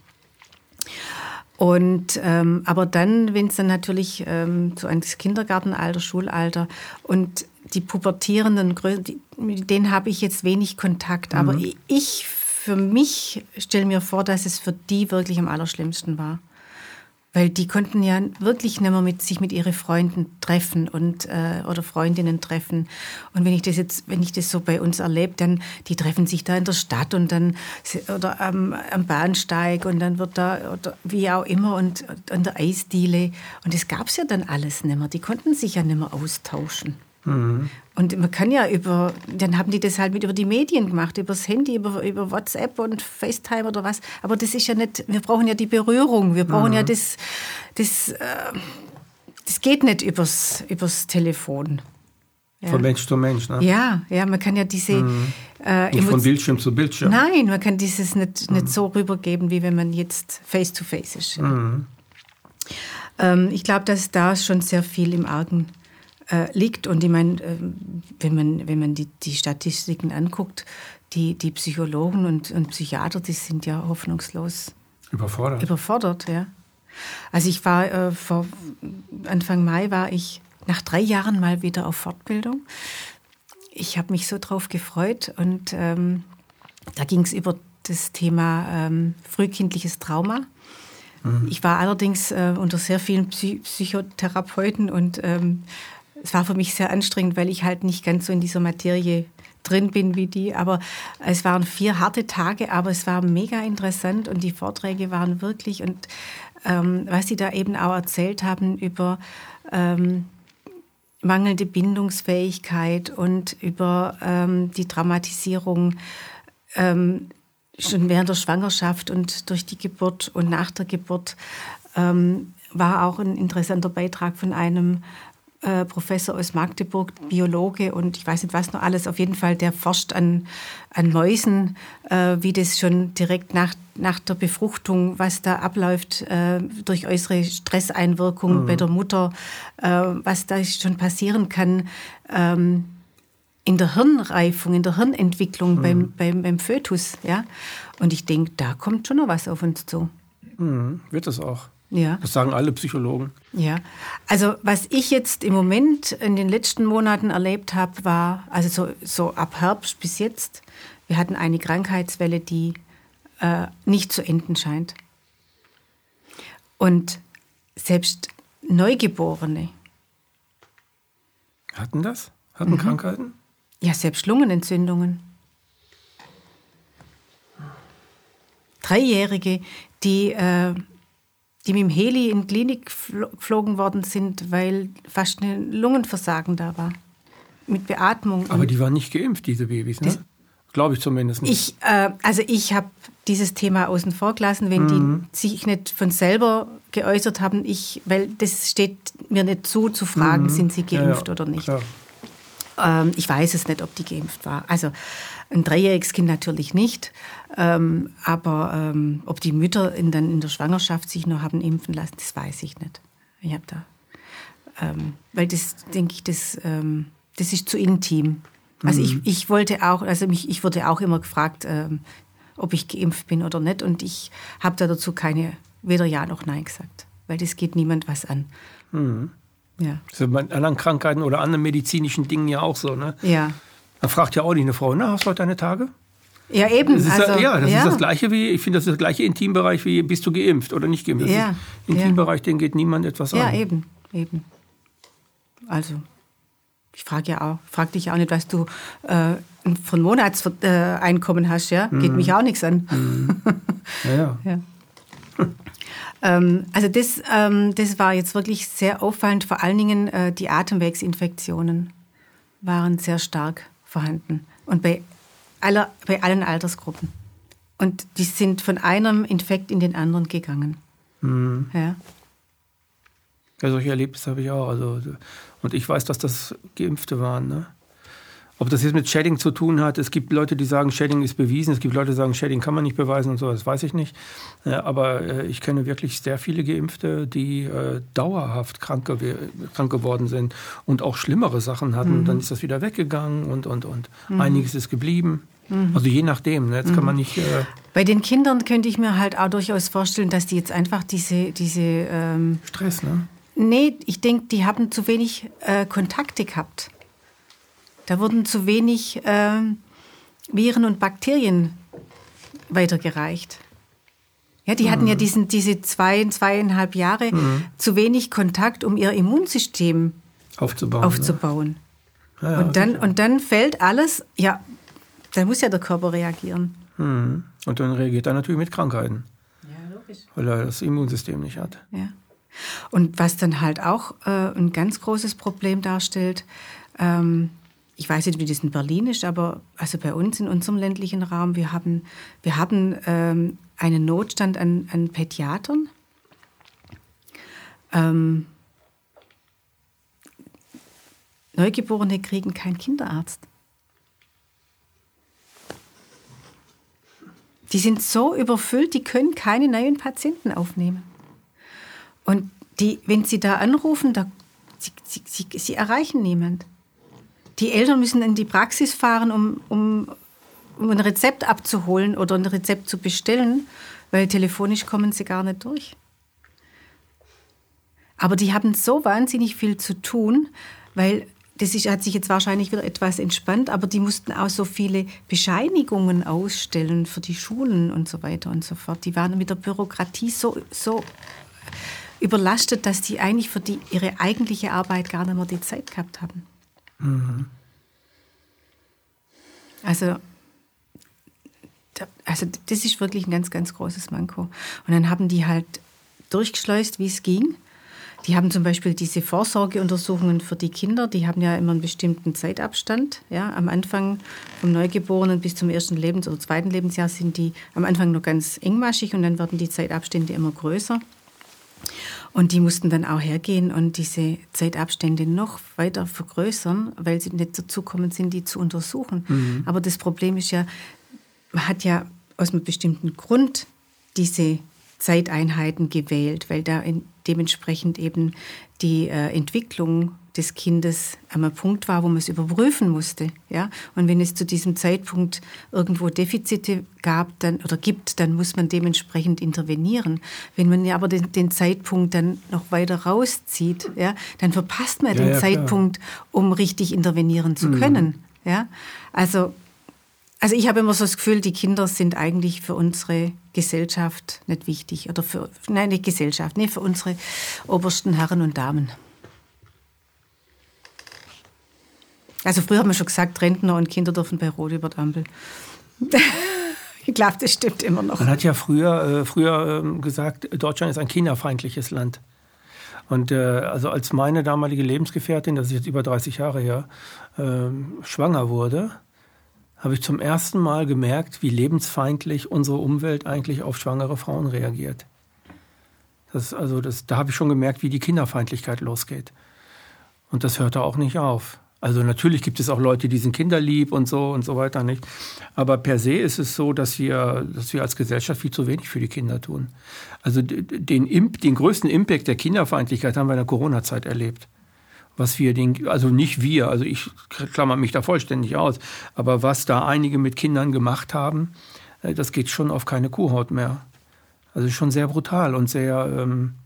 Und ähm, aber dann, wenn es dann natürlich ähm, so ans Kindergartenalter, Schulalter und die pubertierenden, mit denen habe ich jetzt wenig Kontakt. Mhm. Aber ich für mich stelle mir vor, dass es für die wirklich am allerschlimmsten war weil die konnten ja wirklich nicht mehr mit sich mit ihren Freunden treffen und äh, oder Freundinnen treffen. Und wenn ich das jetzt, wenn ich das so bei uns erlebe, dann die treffen sich da in der Stadt und dann oder am, am Bahnsteig und dann wird da oder wie auch immer und an der Eisdiele und das gab es ja dann alles nicht mehr. Die konnten sich ja nicht mehr austauschen. Mhm. Und man kann ja über, dann haben die das halt mit über die Medien gemacht, über das Handy, über, über WhatsApp und FaceTime oder was. Aber das ist ja nicht, wir brauchen ja die Berührung, wir brauchen mhm. ja das, das, äh, das geht nicht übers, übers Telefon. Ja. Von Mensch zu Mensch, ne? Ja, ja, man kann ja diese. Mhm. Äh, nicht von Bildschirm zu Bildschirm. Nein, man kann dieses nicht, mhm. nicht so rübergeben, wie wenn man jetzt face to face ist. Mhm. Ähm, ich glaube, dass da schon sehr viel im Argen äh, liegt. Und ich meine, äh, wenn man, wenn man die, die Statistiken anguckt, die, die Psychologen und, und Psychiater, die sind ja hoffnungslos überfordert. Überfordert, ja. Also ich war äh, vor Anfang Mai war ich nach drei Jahren mal wieder auf Fortbildung. Ich habe mich so drauf gefreut und ähm, da ging es über das Thema ähm, frühkindliches Trauma. Mhm. Ich war allerdings äh, unter sehr vielen Psy Psychotherapeuten und ähm, es war für mich sehr anstrengend, weil ich halt nicht ganz so in dieser Materie drin bin wie die. Aber es waren vier harte Tage, aber es war mega interessant und die Vorträge waren wirklich und ähm, was Sie da eben auch erzählt haben über ähm, mangelnde Bindungsfähigkeit und über ähm, die Dramatisierung ähm, schon während der Schwangerschaft und durch die Geburt und nach der Geburt ähm, war auch ein interessanter Beitrag von einem äh, Professor aus Magdeburg, Biologe und ich weiß nicht was noch alles, auf jeden Fall, der forscht an, an Mäusen, äh, wie das schon direkt nach, nach der Befruchtung, was da abläuft äh, durch äußere Stresseinwirkung mhm. bei der Mutter, äh, was da schon passieren kann. Ähm, in der Hirnreifung, in der Hirnentwicklung mhm. beim, beim, beim Fötus. Ja? Und ich denke, da kommt schon noch was auf uns zu. Mhm. Wird es auch. Ja. Das sagen alle Psychologen. Ja, also was ich jetzt im Moment in den letzten Monaten erlebt habe, war, also so, so ab Herbst bis jetzt, wir hatten eine Krankheitswelle, die äh, nicht zu enden scheint. Und selbst Neugeborene. Hatten das? Hatten mhm. Krankheiten? Ja, selbst Lungenentzündungen. Dreijährige, die äh, die mit dem Heli in die Klinik geflogen worden sind, weil fast ein Lungenversagen da war. Mit Beatmung. Aber die waren nicht geimpft, diese Babys, ne? Glaube ich zumindest nicht. Ich, äh, also ich habe dieses Thema außen vor gelassen, wenn mhm. die sich nicht von selber geäußert haben, ich, weil das steht mir nicht zu, zu fragen, mhm. sind sie geimpft ja, ja, oder nicht. Ähm, ich weiß es nicht, ob die geimpft war. Also ein dreijähriges Kind natürlich nicht. Ähm, aber ähm, ob die Mütter in, dann in der Schwangerschaft sich noch haben impfen lassen, das weiß ich nicht. Ich habe da, ähm, weil das denke ich, das, ähm, das ist zu intim. Also mhm. ich, ich wollte auch, also mich, ich wurde auch immer gefragt, ähm, ob ich geimpft bin oder nicht, und ich habe da dazu keine weder ja noch nein gesagt, weil das geht niemand was an. Mhm. Ja. Das ist bei anderen Krankheiten oder anderen medizinischen Dingen ja auch so, ne? Ja. Man fragt ja auch nicht eine Frau, na, hast du heute deine Tage? Ja, eben. Das also, ja, das ja. ist das gleiche wie, ich finde, das ist das gleiche Intimbereich wie, bist du geimpft oder nicht geimpft? Ja. Intimbereich, ja. den geht niemand etwas an. Ja, eben, eben. Also, ich frage ja auch, frag dich auch nicht, was du äh, von Monatseinkommen hast, ja? Geht mhm. mich auch nichts an. Mhm. Ja, ja. (laughs) ja. ähm, also das, ähm, das war jetzt wirklich sehr auffallend. Vor allen Dingen äh, die Atemwegsinfektionen waren sehr stark vorhanden. Und bei aller, bei allen Altersgruppen. Und die sind von einem Infekt in den anderen gegangen. Mhm. Ja. Ja, solche Erlebnisse habe ich auch. Also, und ich weiß, dass das Geimpfte waren. Ne? Ob das jetzt mit Shedding zu tun hat, es gibt Leute, die sagen, Shedding ist bewiesen, es gibt Leute, die sagen, Shedding kann man nicht beweisen und so, das weiß ich nicht. Aber äh, ich kenne wirklich sehr viele Geimpfte, die äh, dauerhaft krank, krank geworden sind und auch schlimmere Sachen hatten. Mhm. Dann ist das wieder weggegangen und, und, und. Mhm. Einiges ist geblieben. Mhm. Also je nachdem, ne? jetzt kann man nicht. Äh Bei den Kindern könnte ich mir halt auch durchaus vorstellen, dass die jetzt einfach diese. diese ähm Stress, ne? Nee, ich denke, die haben zu wenig äh, Kontakte gehabt. Da wurden zu wenig äh, Viren und Bakterien weitergereicht. Ja, die mhm. hatten ja mhm. diesen, diese zwei, zweieinhalb Jahre mhm. zu wenig Kontakt, um ihr Immunsystem aufzubauen. aufzubauen. Ja. Ja, und, dann, und dann fällt alles, ja, dann muss ja der Körper reagieren. Mhm. Und dann reagiert er natürlich mit Krankheiten. Ja, logisch. Weil er das Immunsystem nicht hat. Ja. Und was dann halt auch äh, ein ganz großes Problem darstellt, ähm, ich weiß nicht, wie das in Berlin ist, aber also bei uns in unserem ländlichen Raum, wir haben, wir haben ähm, einen Notstand an, an Pädiatern. Ähm, Neugeborene kriegen keinen Kinderarzt. Die sind so überfüllt, die können keine neuen Patienten aufnehmen. Und die, wenn sie da anrufen, da, sie, sie, sie, sie erreichen niemand. Die Eltern müssen in die Praxis fahren, um, um, um ein Rezept abzuholen oder ein Rezept zu bestellen, weil telefonisch kommen sie gar nicht durch. Aber die haben so wahnsinnig viel zu tun, weil das ist, hat sich jetzt wahrscheinlich wieder etwas entspannt, aber die mussten auch so viele Bescheinigungen ausstellen für die Schulen und so weiter und so fort. Die waren mit der Bürokratie so, so überlastet, dass die eigentlich für die, ihre eigentliche Arbeit gar nicht mehr die Zeit gehabt haben. Mhm. Also, also das ist wirklich ein ganz, ganz großes Manko. Und dann haben die halt durchgeschleust, wie es ging. Die haben zum Beispiel diese Vorsorgeuntersuchungen für die Kinder, die haben ja immer einen bestimmten Zeitabstand. Ja, am Anfang vom Neugeborenen bis zum ersten Lebens- oder zweiten Lebensjahr sind die am Anfang nur ganz engmaschig und dann werden die Zeitabstände immer größer. Und die mussten dann auch hergehen und diese Zeitabstände noch weiter vergrößern, weil sie nicht dazu kommen sind, die zu untersuchen. Mhm. Aber das Problem ist ja, man hat ja aus einem bestimmten Grund diese Zeiteinheiten gewählt, weil da dementsprechend eben die äh, Entwicklung des Kindes am Punkt war, wo man es überprüfen musste. Ja? Und wenn es zu diesem Zeitpunkt irgendwo Defizite gab dann, oder gibt, dann muss man dementsprechend intervenieren. Wenn man ja aber den, den Zeitpunkt dann noch weiter rauszieht, ja, dann verpasst man ja, den ja, Zeitpunkt, um richtig intervenieren zu mhm. können. Ja? Also also ich habe immer so das Gefühl, die Kinder sind eigentlich für unsere Gesellschaft nicht wichtig. Oder für, nein, nicht Gesellschaft, nee, für unsere obersten Herren und Damen. Also früher haben wir schon gesagt, Rentner und Kinder dürfen bei Rot über die Ampel. (laughs) ich glaube, das stimmt immer noch. Man hat ja früher, äh, früher äh, gesagt, Deutschland ist ein kinderfeindliches Land. Und äh, also als meine damalige Lebensgefährtin, das ist jetzt über 30 Jahre her, äh, schwanger wurde, habe ich zum ersten Mal gemerkt, wie lebensfeindlich unsere Umwelt eigentlich auf schwangere Frauen reagiert. Das, also das, da habe ich schon gemerkt, wie die Kinderfeindlichkeit losgeht. Und das hörte auch nicht auf. Also natürlich gibt es auch Leute, die sind kinderlieb und so und so weiter nicht. Aber per se ist es so, dass wir, dass wir als Gesellschaft viel zu wenig für die Kinder tun. Also den, den größten Impact der Kinderfeindlichkeit haben wir in der Corona-Zeit erlebt was wir den, also nicht wir, also ich klammer mich da vollständig aus, aber was da einige mit Kindern gemacht haben, äh, das geht schon auf keine Kuhhaut mehr. Also schon sehr brutal und sehr ähm,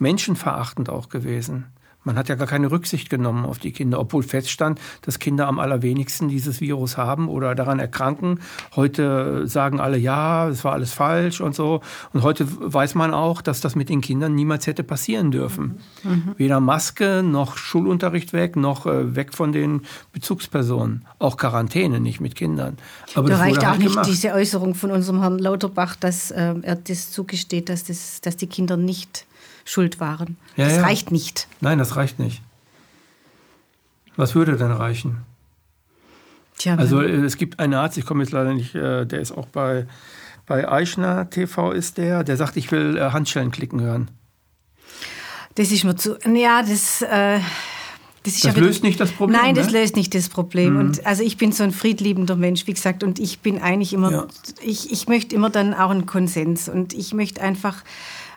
menschenverachtend auch gewesen. Man hat ja gar keine Rücksicht genommen auf die Kinder, obwohl feststand, dass Kinder am allerwenigsten dieses Virus haben oder daran erkranken. Heute sagen alle, ja, es war alles falsch und so. Und heute weiß man auch, dass das mit den Kindern niemals hätte passieren dürfen. Mhm. Weder Maske noch Schulunterricht weg, noch äh, weg von den Bezugspersonen. Auch Quarantäne nicht mit Kindern. Aber da reicht auch halt nicht gemacht. diese Äußerung von unserem Herrn Lauterbach, dass äh, er das zugesteht, dass, das, dass die Kinder nicht schuld waren. Ja, das ja. reicht nicht. Nein, das reicht nicht. Was würde denn reichen? Tja, also es gibt einen Arzt, ich komme jetzt leider nicht, äh, der ist auch bei, bei Eichner TV ist der, der sagt, ich will äh, Handschellen klicken hören. Das ist mir zu, ja, das... Äh das, das löst nicht das Problem. Nein, das ne? löst nicht das Problem. Mhm. Und also ich bin so ein friedliebender Mensch, wie gesagt, und ich bin eigentlich immer, ja. ich, ich möchte immer dann auch einen Konsens und ich möchte einfach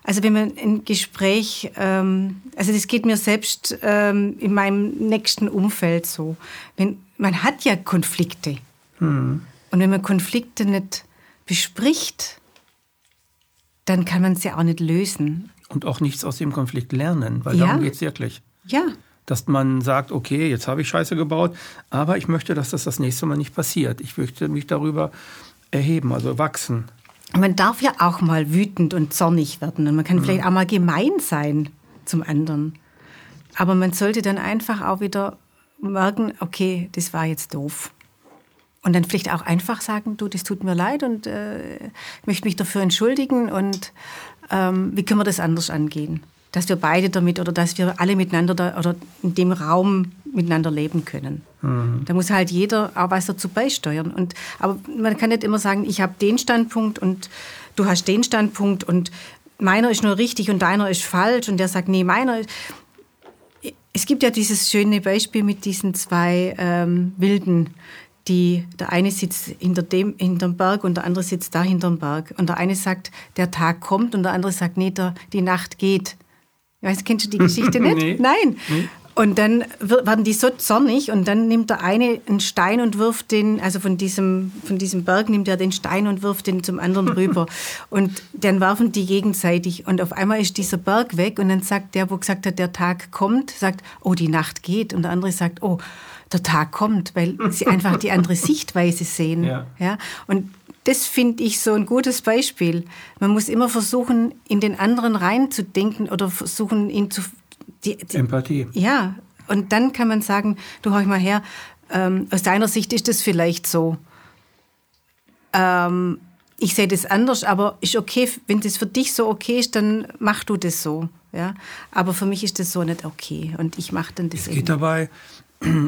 also wenn man ein Gespräch, ähm, also das geht mir selbst ähm, in meinem nächsten Umfeld so. Wenn, man hat ja Konflikte. Mhm. Und wenn man Konflikte nicht bespricht, dann kann man sie auch nicht lösen. Und auch nichts aus dem Konflikt lernen, weil ja. darum geht es wirklich. Ja. Dass man sagt, okay, jetzt habe ich Scheiße gebaut, aber ich möchte, dass das das nächste Mal nicht passiert. Ich möchte mich darüber erheben, also wachsen man darf ja auch mal wütend und zornig werden und man kann mhm. vielleicht auch mal gemein sein zum anderen. Aber man sollte dann einfach auch wieder merken, okay, das war jetzt doof. Und dann vielleicht auch einfach sagen, du, das tut mir leid und äh, ich möchte mich dafür entschuldigen und ähm, wie können wir das anders angehen? Dass wir beide damit oder dass wir alle miteinander da, oder in dem Raum miteinander leben können. Mhm. Da muss halt jeder auch was dazu beisteuern. Und, aber man kann nicht immer sagen, ich habe den Standpunkt und du hast den Standpunkt und meiner ist nur richtig und deiner ist falsch und der sagt, nee, meiner ist. Es gibt ja dieses schöne Beispiel mit diesen zwei ähm, Wilden, die, der eine sitzt hinter dem, hinterm Berg und der andere sitzt da hinterm Berg. Und der eine sagt, der Tag kommt und der andere sagt, nee, der, die Nacht geht. Weißt, kennst du die Geschichte (laughs) nicht? Nee. Nein. Nee. Und dann werden die so zornig und dann nimmt der eine einen Stein und wirft den, also von diesem, von diesem Berg nimmt er den Stein und wirft den zum anderen (laughs) rüber. und dann werfen die gegenseitig und auf einmal ist dieser Berg weg und dann sagt der, wo gesagt hat, der Tag kommt, sagt, oh, die Nacht geht und der andere sagt, oh, der Tag kommt, weil sie (laughs) einfach die andere Sichtweise sehen. Ja. Ja? Und das finde ich so ein gutes Beispiel. Man muss immer versuchen, in den anderen reinzudenken oder versuchen, ihn zu. Die, die, Empathie. ja, und dann kann man sagen, du hör ich mal her, ähm, aus deiner Sicht ist das vielleicht so. Ähm, ich sehe das anders, aber ist okay, wenn das für dich so okay ist, dann mach du das so. Ja? Aber für mich ist das so nicht okay und ich mache dann das Es eben. geht dabei,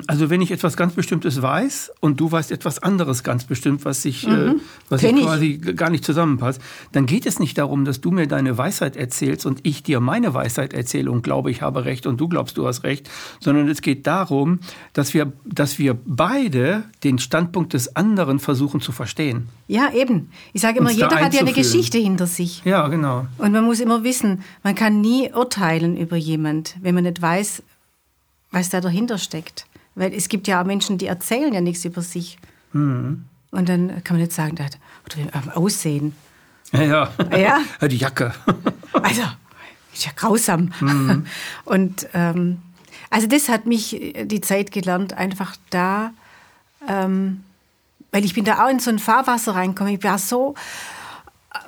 also wenn ich etwas ganz Bestimmtes weiß und du weißt etwas anderes ganz bestimmt, was sich, äh, was Kenn ich. quasi g- gar nicht zusammenpasst, dann geht es nicht darum, dass du mir deine Weisheit erzählst und ich dir meine Weisheit erzähle und glaube, ich habe recht und du glaubst, du hast recht, sondern es geht darum, dass wir, dass wir beide den Standpunkt des anderen versuchen zu verstehen. Ja, eben. Ich sage immer, Uns jeder hat ja eine. Geschichte hinter sich. Ja, genau. Und man muss immer wissen, man kann nie urteilen über jemand, wenn man nicht weiß, was da dahinter steckt. Weil es gibt ja auch Menschen, die erzählen ja nichts über sich. Mhm. Und dann kann man nicht sagen, das- oder Aussehen. Ja, ja. Ja? (laughs) Die Jacke. (laughs) Also, ist ja grausam. Mhm. (laughs) Und ähm, also das hat mich die Zeit gelernt, einfach da, ähm, weil ich bin da auch in so ein Fahrwasser reingekommen. Ich war so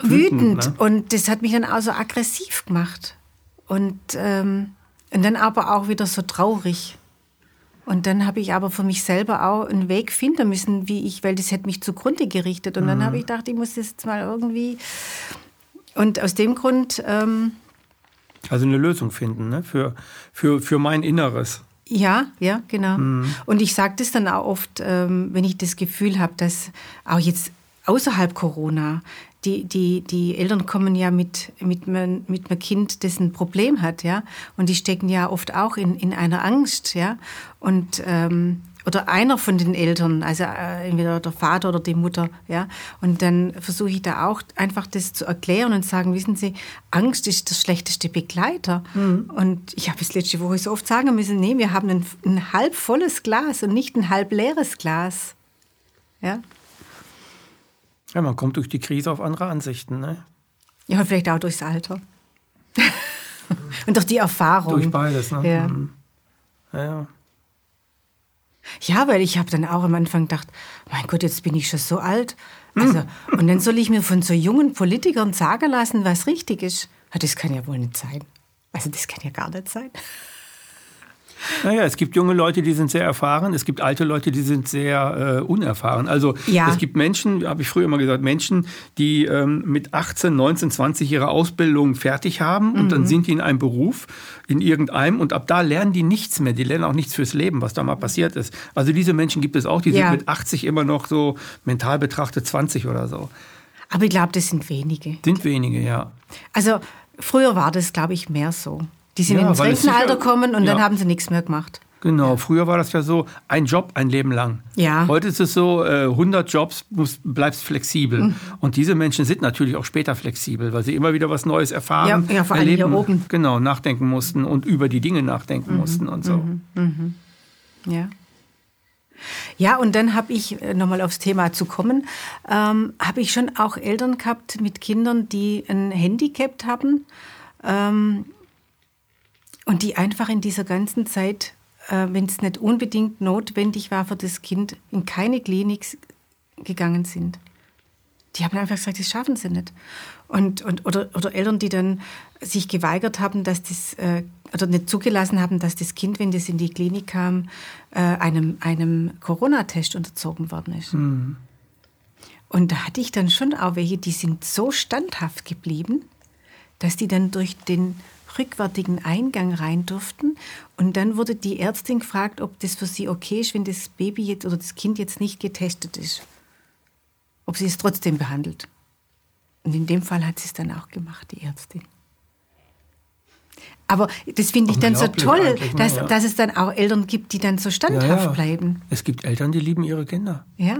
wütend, Wütend, ne? und das hat mich dann auch so aggressiv gemacht. Und, ähm, und dann aber auch wieder so traurig. Und dann habe ich aber für mich selber auch einen Weg finden müssen, wie ich, weil das hätte mich zugrunde gerichtet. Und Mhm. dann habe ich gedacht, ich muss das jetzt mal irgendwie. Und aus dem Grund, ähm, Also eine Lösung finden ne? für, für, für mein Inneres. ja, ja, genau. Mhm. Und ich sage das dann auch oft, ähm, wenn ich das Gefühl habe, dass auch jetzt außerhalb Corona, die, die, die Eltern kommen ja mit, mit, mit einem Kind, das ein Problem hat, ja. Und die stecken ja oft auch in, in einer Angst, ja. Und, ähm, oder einer von den Eltern, also äh, entweder der Vater oder die Mutter, ja. Und dann versuche ich da auch einfach das zu erklären und sagen, wissen Sie, Angst ist der schlechteste Begleiter. Und ich habe es letzte Woche so oft sagen müssen, nee, wir haben ein, ein halb volles Glas und nicht ein halb leeres Glas. Ja. Ja, man kommt durch die Krise auf andere Ansichten. Ne? Ja, und vielleicht auch durchs Alter. (laughs) und durch die Erfahrung. Durch beides. Ne? Ja. Mhm. Ja, ja. Weil ich habe dann auch am Anfang gedacht, mein Gott, jetzt bin ich schon so alt. Also, Und dann soll ich mir von so jungen Politikern sagen lassen, was richtig ist. Das kann ja wohl nicht sein. Also das kann ja gar nicht sein. Naja, es gibt junge Leute, die sind sehr erfahren. Es gibt alte Leute, die sind sehr äh, unerfahren. Also Ja. es gibt Menschen, habe ich früher immer gesagt, Menschen, die ähm, mit 18, 19, 20 ihre Ausbildung fertig haben und Mhm. dann sind die in einem Beruf, in irgendeinem und ab da lernen die nichts mehr. Die lernen auch nichts fürs Leben, was da mal passiert ist. Also diese Menschen gibt es auch, die Ja. sind mit 80 immer noch so mental betrachtet 20 oder so. Aber ich glaube, das sind wenige. Sind wenige, ja. Also früher war das, glaube ich, mehr so. Die sind Ja, ins Rentenalter gekommen und dann ja. haben sie nichts mehr gemacht. Genau, früher war das ja so, ein Job ein Leben lang. Ja. Heute ist es so, äh, 100 Jobs, musst, bleibst flexibel. Mhm. Und diese Menschen sind natürlich auch später flexibel, weil sie immer wieder was Neues erfahren, Ja, ja, vor allem hier oben. Mhm. genau, nachdenken mussten und über die Dinge nachdenken mussten und so. Ja. Ja, und dann habe ich, äh, nochmal aufs Thema zu kommen, ähm, habe ich schon auch Eltern gehabt mit Kindern, die ein Handicap haben ähm, und die einfach in dieser ganzen Zeit, äh, wenn es nicht unbedingt notwendig war für das Kind, in keine Klinik gegangen sind. Die haben einfach gesagt, das schaffen sie nicht. Und, und, oder, oder Eltern, die dann sich geweigert haben, dass das, äh, oder nicht zugelassen haben, dass das Kind, wenn das in die Klinik kam, äh, einem, einem Corona-Test unterzogen worden ist. Und da hatte ich dann schon auch welche, die sind so standhaft geblieben, dass die dann durch den rückwärtigen Eingang rein durften. Und dann wurde die Ärztin gefragt, ob das für sie okay ist, wenn das Baby jetzt oder das Kind jetzt nicht getestet ist ob sie es trotzdem behandelt. Und in dem Fall hat sie es dann auch gemacht, die Ärztin. Aber das finde ich dann so toll, ne? dass, Ja. dass es dann auch Eltern gibt, die dann so standhaft Ja, ja. bleiben. Es gibt Eltern, die lieben ihre Kinder. Ja.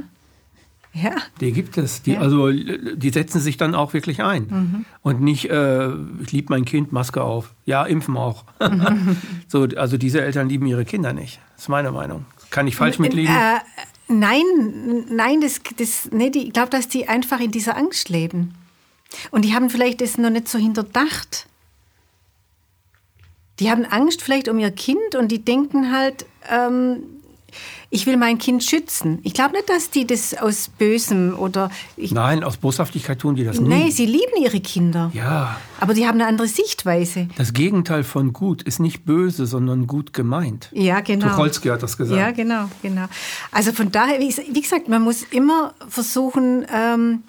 Ja. Die gibt es. Die, Ja. Also die setzen sich dann auch wirklich ein. Und nicht, äh, ich liebe mein Kind, Maske auf. Ja, impfen auch. (laughs) so, also diese Eltern lieben ihre Kinder nicht. Das ist meine Meinung. Kann ich falsch mitliegen? Äh, nein, nein, das, das, nee, die, ich glaube, dass die einfach in dieser Angst leben. Und die haben vielleicht das noch nicht so hinterdacht. Die haben Angst vielleicht um ihr Kind und die denken halt, ähm, ich will mein Kind schützen. Ich glaube nicht, dass die das aus Bösem oder. Nein, aus Boshaftigkeit tun die das nie. nein, sie lieben ihre Kinder. Ja, Aber die haben eine andere Sichtweise. das Gegenteil von gut ist nicht böse, sondern gut gemeint. Ja, genau. Tucholsky hat das gesagt. Ja, genau, genau. Also von daher, wie wie gesagt, man muss immer versuchen, ähm,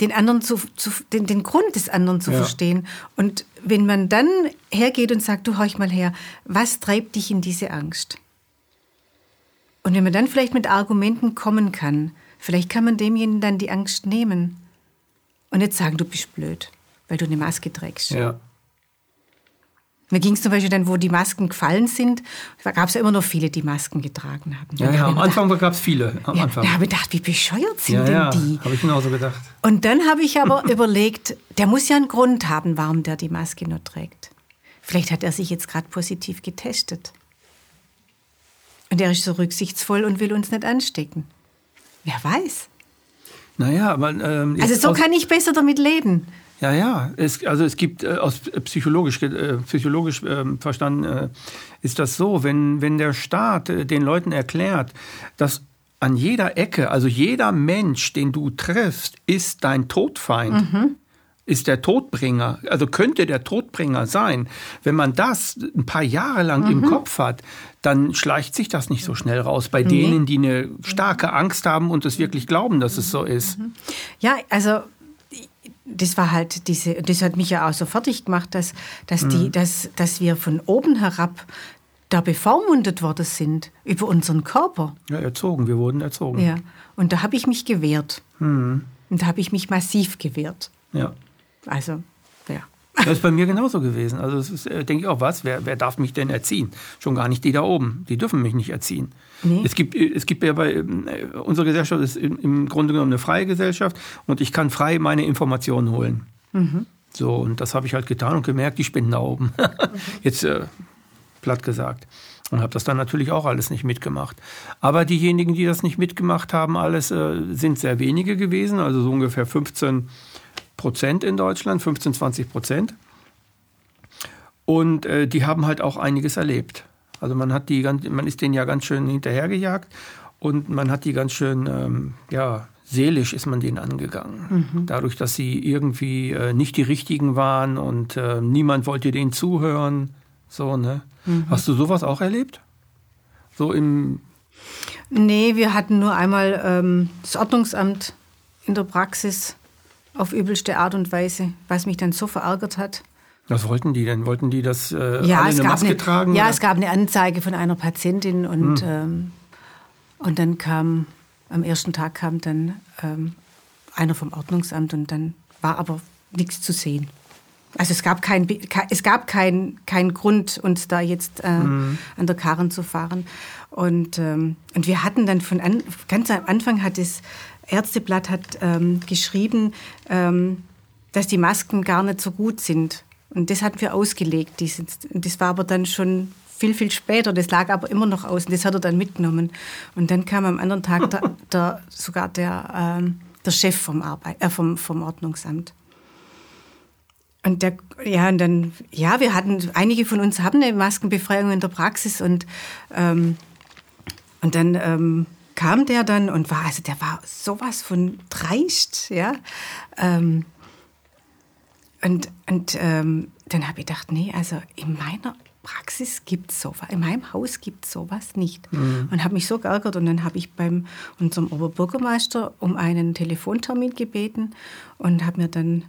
den anderen zu, zu den, den Grund des anderen zu Ja. verstehen. Und wenn man dann hergeht und sagt, du horch mal her, was treibt dich in diese Angst? Und wenn man dann vielleicht mit Argumenten kommen kann, vielleicht kann man demjenigen dann die Angst nehmen und nicht sagen, du bist blöd, weil du eine Maske trägst. Ja. Mir ging es zum Beispiel dann, wo die Masken gefallen sind, da gab es ja immer noch viele, die Masken getragen haben. Ja, ja, am Anfang gab es viele. Am ja, Anfang. da habe ich gedacht, wie bescheuert sind ja, denn ja, die? habe ich genauso gedacht. Und dann habe ich aber (laughs) überlegt, der muss ja einen Grund haben, warum der die Maske nur trägt. Vielleicht hat er sich jetzt gerade positiv getestet. Und er ist so rücksichtsvoll und will uns nicht anstecken. Wer weiß. Naja, aber. Ähm, Also so kann ich besser damit leben. Ja, ja. Es, also es gibt äh, aus psychologisch, äh, psychologisch ähm, verstanden äh, ist das so, wenn, wenn der Staat äh, den Leuten erklärt, dass an jeder Ecke, also jeder Mensch, den du triffst, ist dein Todfeind. Ist der Todbringer, also könnte der Todbringer sein. Wenn man das ein paar Jahre lang im Kopf hat, dann schleicht sich das nicht so schnell raus. Bei denen, die eine starke Angst haben und es wirklich glauben, dass es so ist. Ja, also das war halt diese, das hat mich ja auch so fertig gemacht, dass, dass, Mhm. die, dass, dass wir von oben herab da bevormundet worden sind über unseren Körper. Ja, erzogen, wir wurden erzogen. Ja. Und da habe ich mich gewehrt. Mhm. Und da habe ich mich massiv gewehrt. ja. Also. Das ist bei mir genauso gewesen. Also es ist, äh, denke ich auch, was, wer, wer darf mich denn erziehen? Schon gar nicht die da oben. Die dürfen mich nicht erziehen. Nee. Es gibt, äh, es gibt ja bei, ähm, äh, unsere Gesellschaft ist im, Grunde genommen eine freie Gesellschaft und ich kann frei meine Informationen holen. So, und das habe ich halt getan und gemerkt, die spinnen da oben. (laughs) Jetzt äh, platt gesagt. Und habe das dann natürlich auch alles nicht mitgemacht. Aber diejenigen, die das nicht mitgemacht haben, alles äh, sind sehr wenige gewesen, also so ungefähr 15 Prozent in Deutschland, 15, 20 Prozent. Und äh, die haben halt auch einiges erlebt. Also man hat die ganz, man ist denen ja ganz schön hinterhergejagt und man hat die ganz schön, ähm, ja, seelisch ist man denen angegangen. Dadurch, dass sie irgendwie äh, nicht die richtigen waren und äh, niemand wollte denen zuhören. So, ne? Hast du sowas auch erlebt? So im Nee, wir hatten nur einmal ähm, das Ordnungsamt in der Praxis auf übelste Art und Weise, was mich dann so verärgert hat. Was wollten die denn? Wollten die das äh, alle Ja, es eine gab, Maske eine, tragen? ja oder? es gab eine Anzeige von einer Patientin und, Hm. ähm, und dann kam, am ersten Tag kam dann ähm, einer vom Ordnungsamt und dann war aber nichts zu sehen. Also es gab keinen kein, es gab kein, kein Grund, uns da jetzt äh, Hm. an der Karren zu fahren. Und, ähm, und wir hatten dann von an, ganz am Anfang hat das Ärzteblatt hat ähm, geschrieben, ähm, dass die Masken gar nicht so gut sind. Und das hatten wir ausgelegt. Dieses, das war aber dann schon viel, viel später. Das lag aber immer noch aus. Und das hat er dann mitgenommen. Und dann kam am anderen Tag der, (laughs) der, sogar der, ähm, der Chef vom, Arbeit, äh, vom, vom Ordnungsamt. Und der, ja, und dann, ja, wir hatten, einige von uns haben eine Maskenbefreiung in der Praxis und, ähm, und dann ähm, kam der dann und war, also der war sowas von dreist, ja. Ähm, und und ähm, dann habe ich gedacht, nee, also in meiner Praxis gibt es sowas, in meinem Haus gibt es sowas nicht. Und habe mich so geärgert und dann habe ich beim unserem Oberbürgermeister um einen Telefontermin gebeten und habe mir dann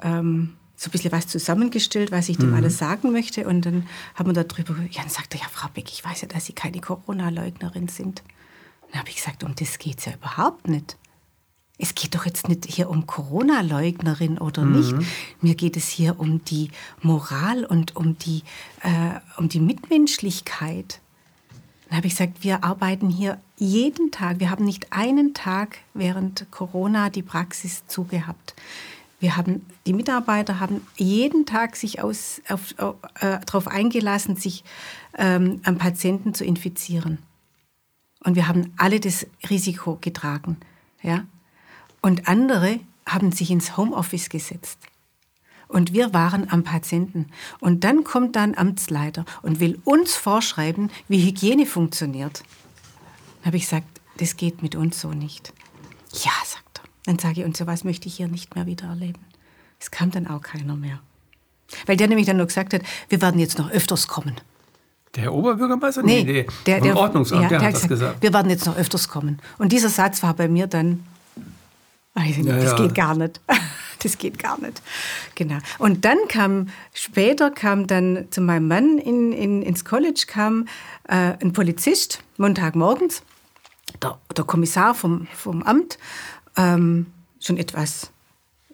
ähm, so ein bisschen was zusammengestellt, was ich dem alles sagen möchte. Und dann haben wir darüber, ja, dann sagte er, ja, Frau Beck, ich weiß ja, dass Sie keine Corona-Leugnerin sind. Dann habe ich gesagt, um das geht es ja überhaupt nicht. Es geht doch jetzt nicht hier um Corona-Leugnerin oder mhm. nicht. Mir geht es hier um die Moral und um die, äh, um die Mitmenschlichkeit. Dann habe ich gesagt, wir arbeiten hier jeden Tag. Wir haben nicht einen Tag während Corona die Praxis zugehabt. Wir haben, die Mitarbeiter haben jeden Tag sich aus, auf, äh, darauf eingelassen, sich ähm, am Patienten zu infizieren. Und wir haben alle das Risiko getragen. Ja? Und andere haben sich ins Homeoffice gesetzt. Und wir waren am Patienten. Und dann kommt da ein Amtsleiter und will uns vorschreiben, wie Hygiene funktioniert. Dann habe ich gesagt, das geht mit uns so nicht. Ja, sagt er. Dann sage ich, und sowas möchte ich hier nicht mehr wieder erleben. Es kam dann auch keiner mehr. Weil der nämlich dann nur gesagt hat, wir werden jetzt noch öfters kommen. Der Oberbürgermeister? Nee, nee der, der, Ordnungsamt, ja, der, der hat gesagt, gesagt, wir werden jetzt noch öfters kommen. Und dieser Satz war bei mir dann, nicht, ja, das ja. geht gar nicht. (laughs) Das geht gar nicht. Genau. Und dann kam, später kam dann zu meinem Mann in, in, ins College kam äh, ein Polizist, Montagmorgens, der, der Kommissar vom, vom Amt, ähm, schon etwas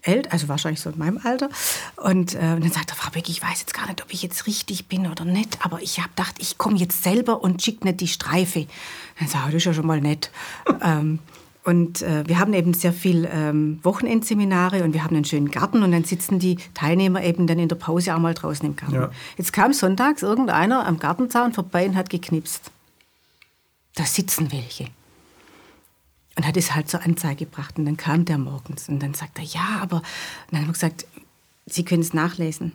älter, also wahrscheinlich so in meinem Alter. Und, äh, und dann sagt er, Frau Beck, ich weiß jetzt gar nicht, ob ich jetzt richtig bin oder nicht, aber ich habe gedacht, ich komme jetzt selber und schicke nicht die Streife. Dann sage ich, das ist ja schon mal nett. (laughs) ähm, und äh, wir haben eben sehr viel ähm, Wochenendseminare und wir haben einen schönen Garten und dann sitzen die Teilnehmer eben dann in der Pause auch mal draußen im Garten. Ja. Jetzt kam sonntags irgendeiner am Gartenzaun vorbei und hat geknipst. Da sitzen welche. Und hat es halt zur Anzeige gebracht. Und dann kam der morgens und dann sagt er, ja, aber. Und dann haben wir gesagt, Sie können es nachlesen.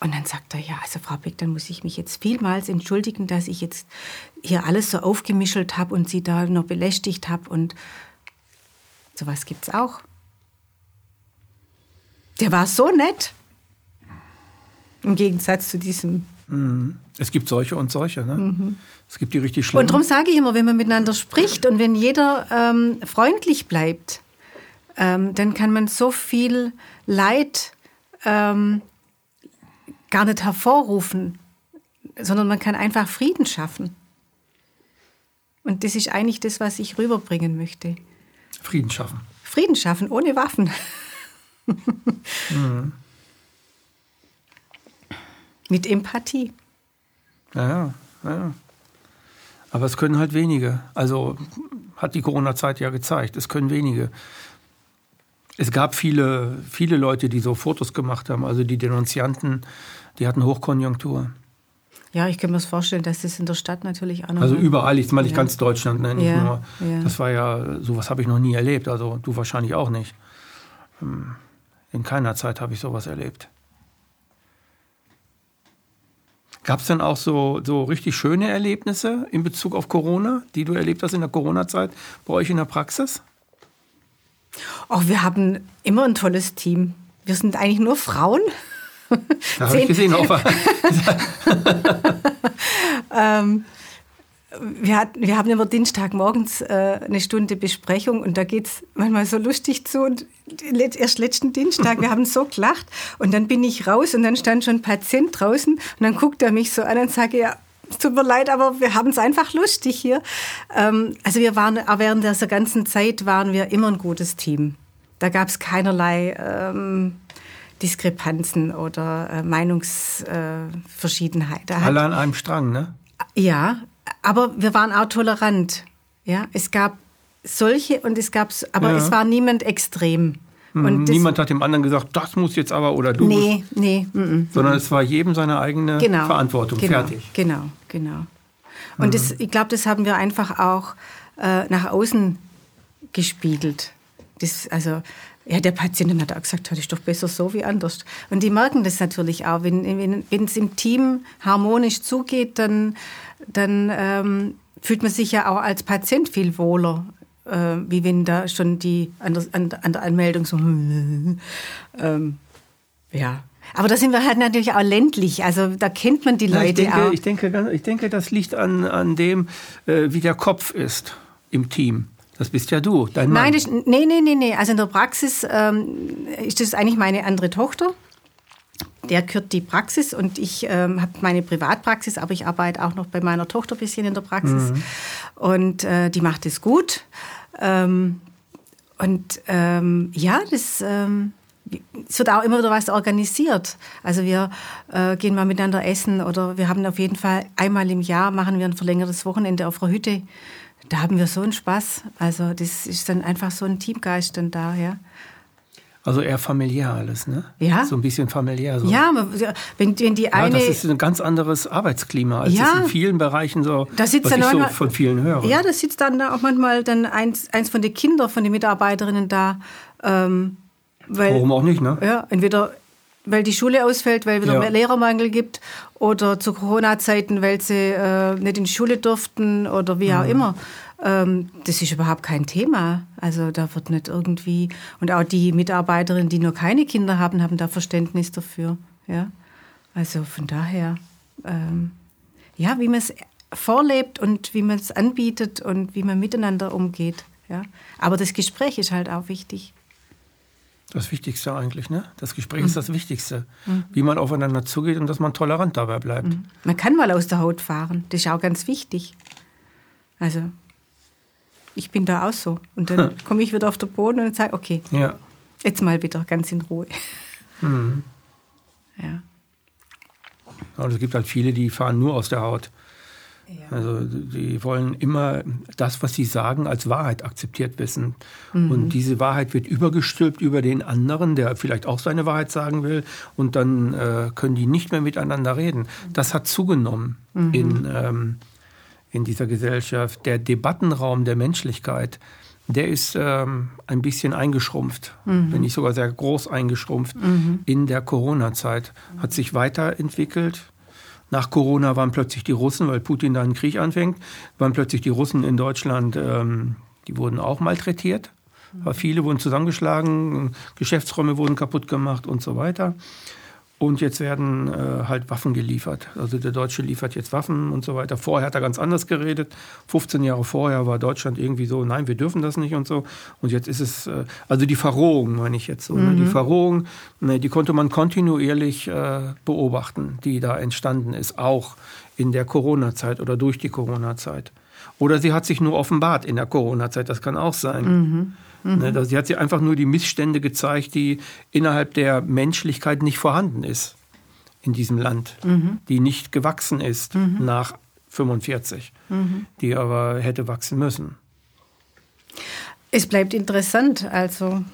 Und dann sagt er, ja, also Frau Beck, dann muss ich mich jetzt vielmals entschuldigen, dass ich jetzt hier alles so aufgemischelt habe und Sie da noch belästigt habe. Und sowas es auch. Der war so nett. Im Gegensatz zu diesem. Mhm. Es gibt solche und solche. Ne? Mhm. Es gibt die richtig schlimmen. Und darum sage ich immer, wenn man miteinander spricht und wenn jeder ähm, freundlich bleibt, ähm, dann kann man so viel Leid ähm, gar nicht hervorrufen, sondern man kann einfach Frieden schaffen. Und das ist eigentlich das, was ich rüberbringen möchte. Frieden schaffen. Frieden schaffen, ohne Waffen. (laughs) mhm. Mit Empathie. Ja, ja. Aber es können halt wenige. Also hat die Corona-Zeit ja gezeigt. Es können wenige. Es gab viele, viele Leute, die so Fotos gemacht haben. Also die Denunzianten, die hatten Hochkonjunktur. Ja, ich kann mir das vorstellen, dass das in der Stadt natürlich auch noch. Also überall, ich meine nicht ja. ganz Deutschland, ne, nicht ja, nur. Ja. Das war ja, sowas habe ich noch nie erlebt. Also du wahrscheinlich auch nicht. Hm, in keiner Zeit habe ich sowas erlebt. Gab es denn auch so, so richtig schöne Erlebnisse in Bezug auf Corona, die du erlebt hast in der Corona-Zeit bei euch in der Praxis? Oh, wir haben immer ein tolles Team. Wir sind eigentlich nur Frauen. Da habe ich gesehen, auch. (laughs) ähm, wir, hat, wir haben immer Dienstagmorgens äh, eine Stunde Besprechung und da geht es manchmal so lustig zu. Und erst letzten Dienstag, wir (laughs) haben so gelacht und dann bin ich raus und dann stand schon ein Patient draußen und dann guckt er mich so an und sagt, ja, es tut mir leid, aber wir haben es einfach lustig hier. Ähm, also wir waren, während dieser ganzen Zeit waren wir immer ein gutes Team. Da gab es keinerlei ähm, Diskrepanzen oder äh, Meinungsverschiedenheit. Äh, Alle an einem Strang, ne? Ja, aber wir waren auch tolerant. Ja, es gab solche und es gab, aber ja. es war niemand extrem. Mhm. Und Niemand hat dem anderen gesagt, das muss jetzt aber oder du. Nee, musst. nee. Mm, mm, Sondern es war jedem seine eigene genau, Verantwortung. Genau, Fertig. Genau, genau. Und mhm. das, ich glaube, das haben wir einfach auch äh, nach außen gespiegelt. Das, also, ja, der Patient hat auch gesagt, das ist doch besser so wie anders. Und die merken das natürlich auch. Wenn, wenn es im Team harmonisch zugeht, dann dann ähm, fühlt man sich ja auch als Patient viel wohler, äh, wie wenn da schon die an der, an, der Anmeldung so, (laughs) ähm, ja. Aber da sind wir halt natürlich auch ländlich, also da kennt man die Leute ich denke, auch. Ich denke, ich denke, das liegt an, an dem, äh, wie der Kopf ist im Team. Das bist ja du, dein Mann. Nein, das, nee, nee, nee, nee. Also in der Praxis ähm, ist das eigentlich meine andere Tochter der kürt die Praxis und ich ähm, habe meine Privatpraxis, aber ich arbeite auch noch bei meiner Tochter ein bisschen in der Praxis. Mhm. Und äh, die macht es gut. Ähm, und ähm, ja, das, ähm, es wird auch immer wieder was organisiert. Also wir äh, gehen mal miteinander essen oder wir haben auf jeden Fall einmal im Jahr machen wir ein verlängertes Wochenende auf der Hütte. Da haben wir so einen Spaß. Also das ist dann einfach so ein Teamgeist dann da, ja. Also eher familiär alles, ne? Ja. So ein bisschen familiär. So. Ja, wenn, wenn die eine. Ja, das ist ein ganz anderes Arbeitsklima, als ja, es in vielen Bereichen so, da sitzt was dann ich manchmal, so von vielen höre. Ja, da sitzt dann auch manchmal dann eins, eins von den Kindern von den Mitarbeiterinnen da. Ähm, weil, Warum auch nicht, ne? Ja, entweder weil die Schule ausfällt, weil wieder Ja. mehr Lehrermangel gibt oder zu Corona-Zeiten, weil sie äh, nicht in die Schule durften oder wie Mhm. auch immer. Ähm, das ist überhaupt kein Thema. Also da wird nicht irgendwie und auch die Mitarbeiterinnen, die nur keine Kinder haben, haben da Verständnis dafür. Ja, also von daher, ähm, ja, wie man es vorlebt und wie man es anbietet und wie man miteinander umgeht. Ja, aber das Gespräch ist halt auch wichtig. Das Wichtigste eigentlich, ne? Das Gespräch ist das Wichtigste. Wie man aufeinander zugeht und dass man tolerant dabei bleibt. Man kann mal aus der Haut fahren. Das ist auch ganz wichtig. Also, ich bin da auch so. Und dann komme ich wieder auf den Boden und sage, okay, Ja. jetzt mal wieder ganz in Ruhe. Mhm. Ja. Aber es gibt halt viele, die fahren nur aus der Haut. Also die wollen immer das, was sie sagen, als Wahrheit akzeptiert wissen. Und diese Wahrheit wird übergestülpt über den anderen, der vielleicht auch seine Wahrheit sagen will. Und dann äh, können die nicht mehr miteinander reden. Das hat zugenommen in, ähm, in dieser Gesellschaft. Der Debattenraum der Menschlichkeit, der ist ähm, ein bisschen eingeschrumpft, wenn nicht sogar sehr groß eingeschrumpft in der Corona-Zeit. Hat sich weiterentwickelt. Nach Corona waren plötzlich die Russen, weil Putin da einen Krieg anfängt, waren plötzlich die Russen in Deutschland, ähm, die wurden auch malträtiert. Aber viele wurden zusammengeschlagen, Geschäftsräume wurden kaputt gemacht und so weiter. Und jetzt werden äh, halt Waffen geliefert. Also der Deutsche liefert jetzt Waffen und so weiter. Vorher hat er ganz anders geredet. 15 Jahre vorher war Deutschland irgendwie so, nein, wir dürfen das nicht und so. Und jetzt ist es, äh, also die Verrohung meine ich jetzt so. Ne? Die Verrohung, ne, die konnte man kontinuierlich äh, beobachten, die da entstanden ist, auch in der Corona-Zeit oder durch die Corona-Zeit. Oder sie hat sich nur offenbart in der Corona-Zeit, das kann auch sein. Ne, da- sie hat sie einfach nur die Missstände gezeigt, die innerhalb der Menschlichkeit nicht vorhanden ist in diesem Land, die nicht gewachsen ist nach 45, die aber hätte wachsen müssen. Es bleibt interessant, also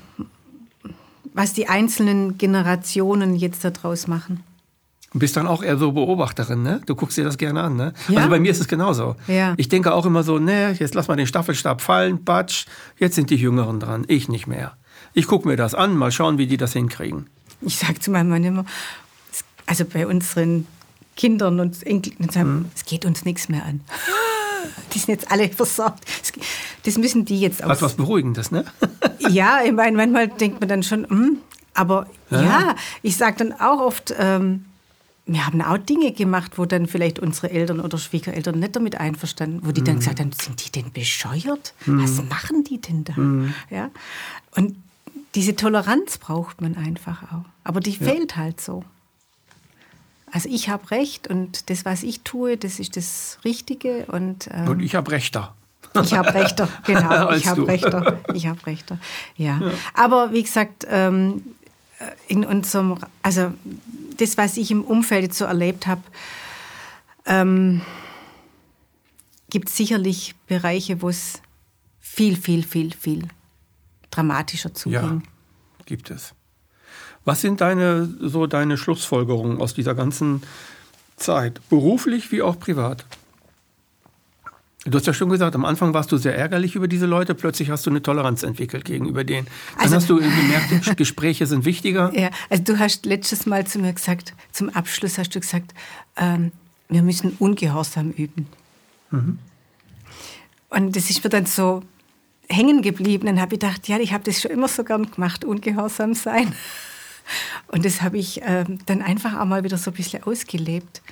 was die einzelnen Generationen jetzt daraus machen. Du bist dann auch eher so Beobachterin, ne? Du guckst dir das gerne an, ne? Ja. Also bei mir ist es genauso. Ja. Ich denke auch immer so, ne, jetzt lass mal den Staffelstab fallen, batsch, jetzt sind die Jüngeren dran, ich nicht mehr. Ich gucke mir das an, mal schauen, wie die das hinkriegen. Ich sage zu meinem Mann immer, also bei unseren Kindern und Enkeln, sagen, es geht uns nichts mehr an. (laughs) Die sind jetzt alle versorgt. Das müssen die jetzt Hat aus. was Beruhigendes, ne? (laughs) Ja, ich meine, manchmal denkt man dann schon, hm, aber Ja. ja, ich sage dann auch oft, ähm, wir haben auch Dinge gemacht, wo dann vielleicht unsere Eltern oder Schwiegereltern nicht damit einverstanden, wo die Mhm. dann gesagt haben, sind die denn bescheuert? Was machen die denn da? Mhm. Ja? Und diese Toleranz braucht man einfach auch. Aber die fehlt halt so. Also ich habe recht und das, was ich tue, das ist das Richtige und ähm, Und ich habe Rechter. ich habe Rechter, (laughs) genau. Ich habe. Rechter. (laughs) Ich habe Rechter. Ja. Aber wie gesagt, ähm, in unserem, also das, was ich im Umfeld jetzt so erlebt habe, ähm, gibt es sicherlich Bereiche, wo es viel, viel, viel, viel dramatischer Ja, zuging. gibt es. Was sind deine, so deine Schlussfolgerungen aus dieser ganzen Zeit, beruflich wie auch privat? Du hast ja schon gesagt, am Anfang warst du sehr ärgerlich über diese Leute, plötzlich hast du eine Toleranz entwickelt gegenüber denen. Dann Also- hast du gemerkt, (laughs) Gespräche sind wichtiger. Ja, also du hast letztes Mal zu mir gesagt, zum Abschluss hast du gesagt, ähm, wir müssen Ungehorsam üben. Und das ist mir dann so hängen geblieben. Dann habe ich gedacht, ja, ich habe das schon immer so gern gemacht, ungehorsam sein. Und das habe ich ähm, dann einfach auch mal wieder so ein bisschen ausgelebt.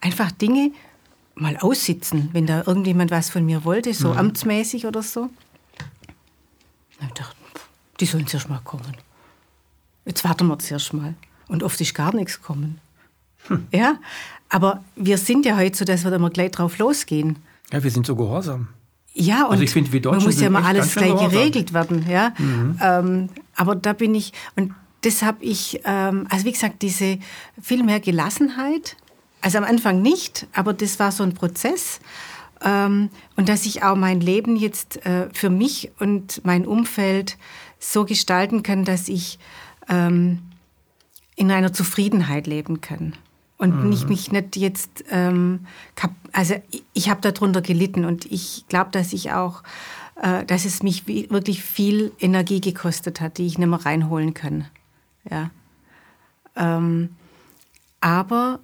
Einfach Dinge mal aussitzen, wenn da irgendjemand was von mir wollte, so amtsmäßig oder so. Dann ich gedacht, die sollen zuerst mal kommen. Jetzt warten wir zuerst mal. Und oft ist gar nichts kommen. Ja, aber wir sind ja heute so, dass wir da mal gleich drauf losgehen. Ja, wir sind so gehorsam. Ja, und also find, man muss ja mal alles gleich geregelt werden. Ja? Mhm. Ähm, aber da bin ich, und das habe ich, ähm, also wie gesagt, diese viel mehr Gelassenheit, also am Anfang nicht, aber das war so ein Prozess. Ähm, und dass ich auch mein Leben jetzt äh, für mich und mein Umfeld so gestalten kann, dass ich ähm, in einer Zufriedenheit leben kann. Und mhm. nicht mich nicht jetzt, ähm, also ich, ich habe darunter gelitten und ich glaube, dass ich auch, äh, dass es mich wirklich viel Energie gekostet hat, die ich nicht mehr reinholen kann. Ja. Ähm, aber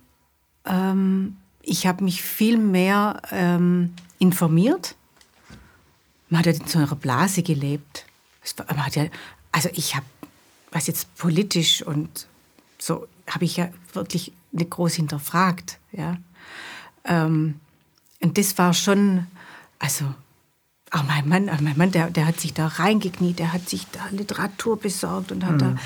ähm, ich habe mich viel mehr ähm, informiert. Man hat ja in so einer Blase gelebt. Man hat ja, also ich habe, was jetzt politisch und so, habe ich ja wirklich nicht groß hinterfragt. Ja. Ähm, und das war schon, also auch mein Mann, mein Mann, der, der hat sich da reingekniet, der hat sich da Literatur besorgt und hat mhm. da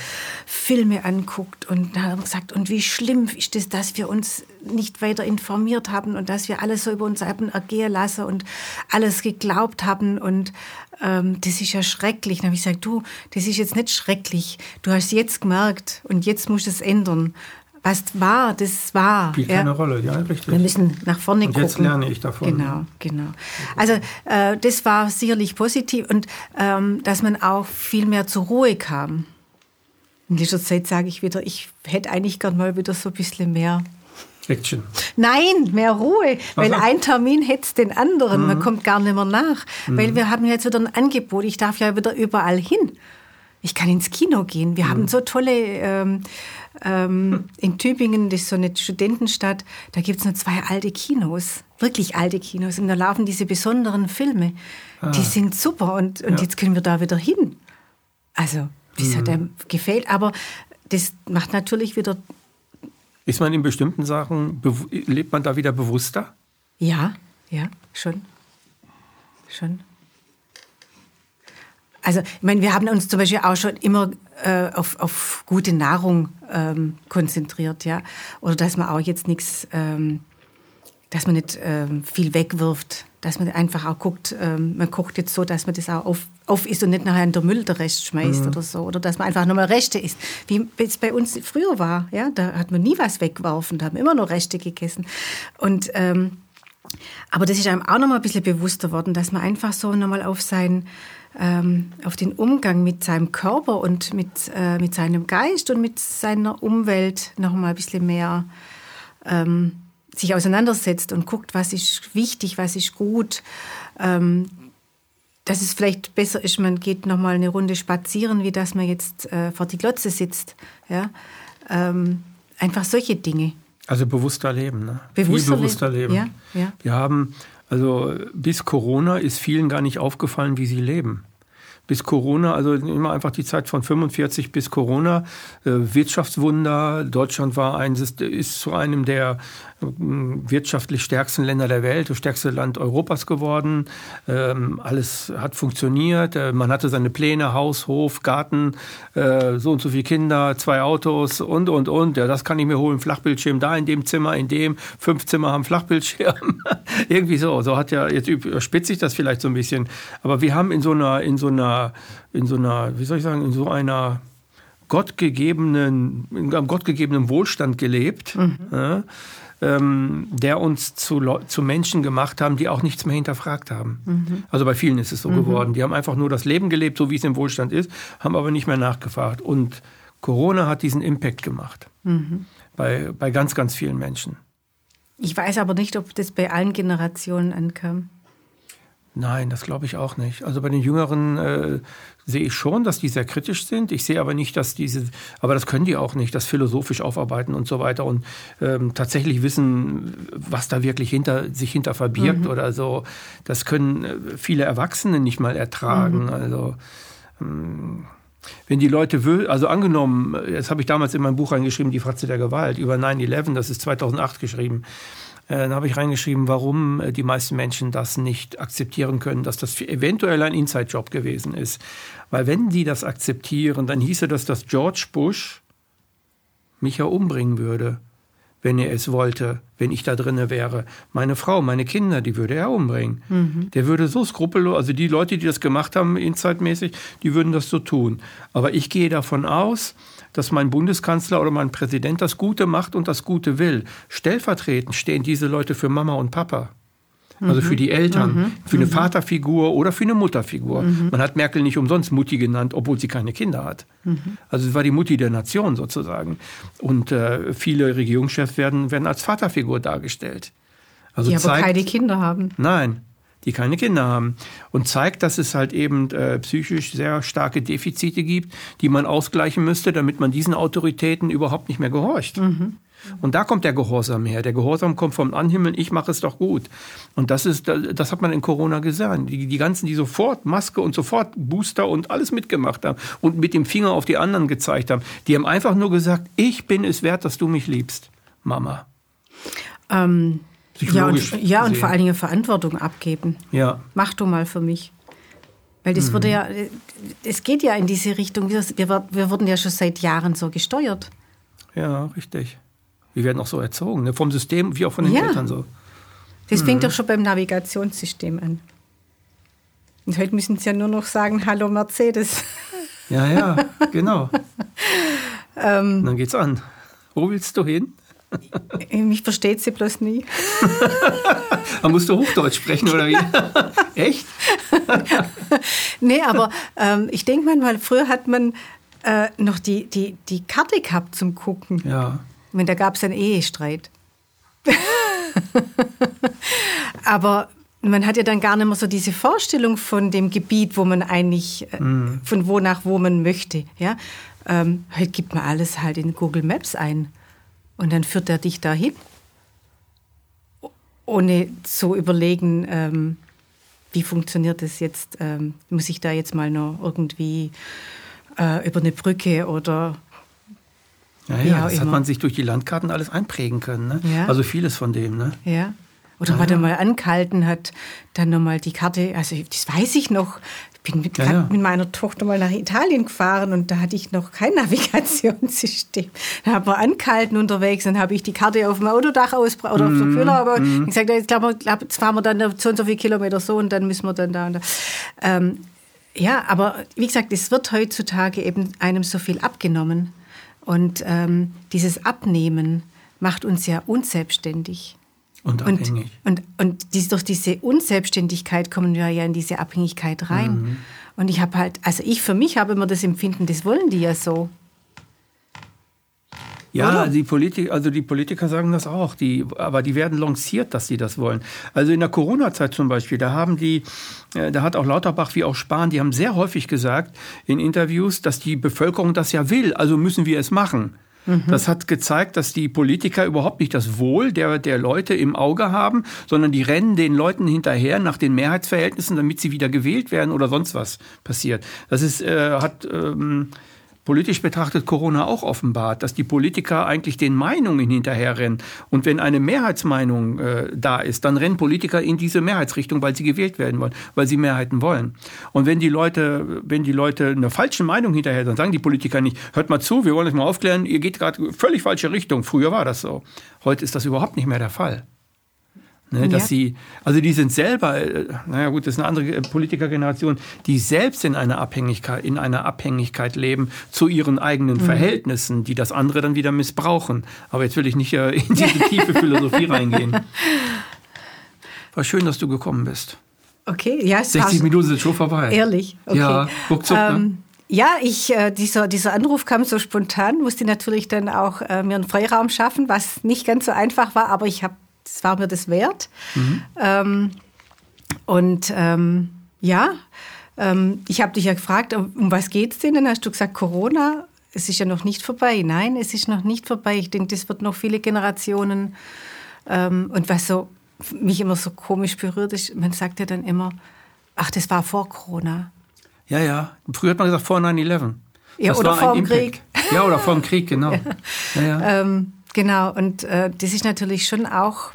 Filme anguckt und hat gesagt, und wie schlimm ist es, dass wir uns nicht weiter informiert haben und dass wir alles so über uns haben ergehen lassen und alles geglaubt haben und ähm, das ist ja schrecklich. Dann habe ich gesagt, du, das ist jetzt nicht schrecklich. Du hast jetzt gemerkt und jetzt musst du es ändern was war, das war. Spielt ja. keine Rolle, ja, richtig. Wir müssen nach vorne und gucken. Jetzt lerne ich davon. Genau, genau. Also äh, das war sicherlich positiv und ähm, dass man auch viel mehr zur Ruhe kam. In dieser Zeit sage ich wieder, ich hätte eigentlich gern mal wieder so ein bisschen mehr Action. Nein, mehr Ruhe, weil also. ein Termin hetzt den anderen. Mhm. Man kommt gar nicht mehr nach, mhm. weil wir haben jetzt wieder ein Angebot. Ich darf ja wieder überall hin. Ich kann ins Kino gehen. Wir mhm. haben so tolle ähm, ähm, in Tübingen, das ist so eine Studentenstadt, da gibt es nur zwei alte Kinos, wirklich alte Kinos. Und da laufen diese besonderen Filme. Ah. Die sind super und, und ja. jetzt können wir da wieder hin. Also, das mhm. hat einem gefällt, aber das macht natürlich wieder. Ist man in bestimmten Sachen, lebt man da wieder bewusster? Ja, ja, schon. Schon. Also, ich meine, wir haben uns zum Beispiel auch schon immer äh, auf, auf gute Nahrung ähm, konzentriert, ja. Oder dass man auch jetzt nichts, ähm, dass man nicht ähm, viel wegwirft, dass man einfach auch guckt, ähm, man kocht jetzt so, dass man das auch auf, auf isst und nicht nachher in der Müll der Rest schmeißt mhm. oder so. Oder dass man einfach nochmal Reste isst. Wie es bei uns früher war, ja. Da hat man nie was weggeworfen, da haben wir immer nur Reste gegessen. Und, ähm, aber das ist einem auch nochmal ein bisschen bewusster worden, dass man einfach so nochmal auf sein ähm, auf den Umgang mit seinem Körper und mit, äh, mit seinem Geist und mit seiner Umwelt noch mal ein bisschen mehr ähm, sich auseinandersetzt und guckt, was ist wichtig, was ist gut. Ähm, dass es vielleicht besser ist, man geht noch mal eine Runde spazieren, wie dass man jetzt äh, vor die Glotze sitzt. Ja? Ähm, einfach solche Dinge. Also bewusster leben, ne? Bewusster, Viel bewusster leben. leben. Ja, ja. Wir haben also bis Corona ist vielen gar nicht aufgefallen, wie sie leben bis Corona, also immer einfach die Zeit von 45 bis Corona, äh, Wirtschaftswunder. Deutschland war ein, ist zu einem der wirtschaftlich stärksten Länder der Welt, das stärkste Land Europas geworden. Ähm, alles hat funktioniert. Äh, man hatte seine Pläne, Haus, Hof, Garten, äh, so und so viele Kinder, zwei Autos und, und, und. Ja, das kann ich mir holen. Flachbildschirm da in dem Zimmer, in dem. Fünf Zimmer haben Flachbildschirm. (laughs) Irgendwie so. So hat ja, jetzt spitzt sich das vielleicht so ein bisschen. Aber wir haben in so einer, in so einer, in so einer, wie soll ich sagen, in so einer, gottgegebenen, in einem gottgegebenen Wohlstand gelebt. Mhm. Ja, ähm, der uns zu, zu Menschen gemacht haben, die auch nichts mehr hinterfragt haben. Mhm. Also bei vielen ist es so mhm. geworden. Die haben einfach nur das Leben gelebt, so wie es im Wohlstand ist, haben aber nicht mehr nachgefragt. Und Corona hat diesen Impact gemacht. Mhm. Bei, bei ganz, ganz vielen Menschen. Ich weiß aber nicht, ob das bei allen Generationen ankam. Nein, das glaube ich auch nicht. Also bei den Jüngeren äh, sehe ich schon, dass die sehr kritisch sind. Ich sehe aber nicht, dass diese, aber das können die auch nicht, das philosophisch aufarbeiten und so weiter und ähm, tatsächlich wissen, was da wirklich hinter sich hinter verbirgt mhm. oder so. Das können äh, viele Erwachsene nicht mal ertragen. Mhm. Also ähm, wenn die Leute will, also angenommen, das habe ich damals in mein Buch reingeschrieben, die Fratze der Gewalt über 9-11, das ist 2008 geschrieben. Äh, dann habe ich reingeschrieben, warum äh, die meisten Menschen das nicht akzeptieren können, dass das eventuell ein Inside-Job gewesen ist. Weil wenn die das akzeptieren, dann hieße das, dass George Bush mich ja umbringen würde. wenn er es wollte, wenn ich da drinne wäre. Meine Frau, meine Kinder, die würde er umbringen. Mhm. Der würde so skrupellos, also die Leute, die das gemacht haben, inzeitmäßig, die würden das so tun. Aber ich gehe davon aus, dass mein Bundeskanzler oder mein Präsident das Gute macht und das Gute will. Stellvertretend stehen diese Leute für Mama und Papa. Also für die Eltern, mhm. für eine mhm. Vaterfigur oder für eine Mutterfigur. Mhm. Man hat Merkel nicht umsonst Mutti genannt, obwohl sie keine Kinder hat. Mhm. Also es war die Mutti der Nation sozusagen. Und äh, viele Regierungschefs werden, werden als Vaterfigur dargestellt. Also die aber zeigt, keine Kinder haben. Nein, die keine Kinder haben. Und zeigt, dass es halt eben äh, psychisch sehr starke Defizite gibt, die man ausgleichen müsste, damit man diesen Autoritäten überhaupt nicht mehr gehorcht. Mhm. Und da kommt der Gehorsam her. Der Gehorsam kommt vom Anhimmeln, ich mache es doch gut. Und das ist, das hat man in Corona gesehen. Die, die ganzen, die sofort Maske und sofort Booster und alles mitgemacht haben und mit dem Finger auf die anderen gezeigt haben, die haben einfach nur gesagt, ich bin es wert, dass du mich liebst, Mama. Ähm, ja, und, ja und vor allen Dingen Verantwortung abgeben. Ja. Mach du mal für mich. Weil das mhm. wurde ja, es geht ja in diese Richtung. Wir, wir, wurden ja schon seit Jahren so gesteuert. Ja, richtig. Wir werden auch so erzogen, ne? vom System wie auch von den ja. Eltern so. Das fängt mhm. doch schon beim Navigationssystem an. Und heute müssen sie ja nur noch sagen, hallo Mercedes. Ja, ja, genau. (laughs) ähm, dann geht's an. Wo willst du hin? Mich versteht sie bloß nie. (laughs) Man musst du Hochdeutsch sprechen, oder wie? (laughs) Echt? (laughs) nee, aber ähm, ich denke manchmal, früher hat man äh, noch die, die, die Karte gehabt zum Gucken. Ja. Und da gab es einen Ehestreit. Aber man hat ja dann gar nicht mehr so diese Vorstellung von dem Gebiet, wo man eigentlich, mhm. von wo nach wo man möchte. Ja? Ähm, heute gibt man alles halt in Google Maps ein und dann führt er dich dahin, ohne zu überlegen, ähm, wie funktioniert das jetzt? Ähm, muss ich da jetzt mal noch irgendwie äh, über eine Brücke oder ja, ja, ja das hat man sich durch die Landkarten alles einprägen können. Ne? Ja. Also vieles von dem. Ne? Ja. Oder ja, man mal angehalten hat, dann nochmal die Karte, also das weiß ich noch. Ich bin mit, ja, ja. mit, meiner Tochter mal nach Italien gefahren und da hatte ich noch kein (laughs) Navigationssystem. Da haben wir angehalten unterwegs, dann habe ich die Karte auf dem Autodach aus oder auf der mhm, Kühler mm. gesagt, jetzt, glaub, jetzt fahren wir dann so und so viele Kilometer so und dann müssen wir dann da und da. Ähm, ja, aber wie gesagt, es wird heutzutage eben einem so viel abgenommen. Und ähm, dieses Abnehmen macht uns ja unselbstständig. Und abhängig. Und, und, und dies, durch diese Unselbstständigkeit kommen wir ja in diese Abhängigkeit rein. Mhm. Und ich habe halt, also ich für mich habe immer das Empfinden, das wollen die ja so. Ja, die Politik, also die Politiker sagen das auch, die, aber die werden lanciert, dass sie das wollen. Also in der Corona-Zeit zum Beispiel, da haben die, äh, da hat auch Lauterbach wie auch Spahn, die haben sehr häufig gesagt in Interviews, dass die Bevölkerung das ja will, also müssen wir es machen. Mhm. Das hat gezeigt, dass die Politiker überhaupt nicht das Wohl der, der Leute im Auge haben, sondern die rennen den Leuten hinterher nach den Mehrheitsverhältnissen, damit sie wieder gewählt werden oder sonst was passiert. Das ist, äh, hat ähm, politisch betrachtet Corona auch offenbart, dass die Politiker eigentlich den Meinungen hinterherrennen. Und wenn eine Mehrheitsmeinung äh, da ist, dann rennen Politiker in diese Mehrheitsrichtung, weil sie gewählt werden wollen, weil sie Mehrheiten wollen. Und wenn die Leute, wenn die Leute eine falsche Meinung hinterher, dann sagen die Politiker nicht, hört mal zu, wir wollen euch mal aufklären, ihr geht gerade völlig falsche Richtung. Früher war das so. Heute ist das überhaupt nicht mehr der Fall. Ne, dass ja. sie, also die sind selber, äh, naja gut, das ist eine andere äh, Politikergeneration, die selbst in einer Abhängigkeit, in einer Abhängigkeit leben zu ihren eigenen mhm. Verhältnissen, die das andere dann wieder missbrauchen. Aber jetzt will ich nicht äh, in diese (laughs) tiefe Philosophie reingehen. War schön, dass du gekommen bist. Okay, ja, es 60 Minuten sind schon vorbei. Ehrlich, okay. Ja, ruckzuck, ne? ähm, ne? Ja, ich, äh, dieser, dieser Anruf kam so spontan, musste natürlich dann auch äh, mir einen Freiraum schaffen, was nicht ganz so einfach war, aber ich habe das war mir das wert. Mhm. Ähm, und ähm, ja, ähm, ich habe dich ja gefragt, um was geht es denn? Dann hast du gesagt, Corona. Es ist ja noch nicht vorbei. Nein, es ist noch nicht vorbei. Ich denke, das wird noch viele Generationen. Ähm, und was so mich immer so komisch berührt ist, man sagt ja dann immer, ach, das war vor Corona. Ja, ja. Früher hat man gesagt vor 9-11. Ja, oder vor dem Krieg. Ja, oder vor dem Krieg, genau. ja. (laughs) Ja, ja. Ähm, genau, und äh, das ist natürlich schon auch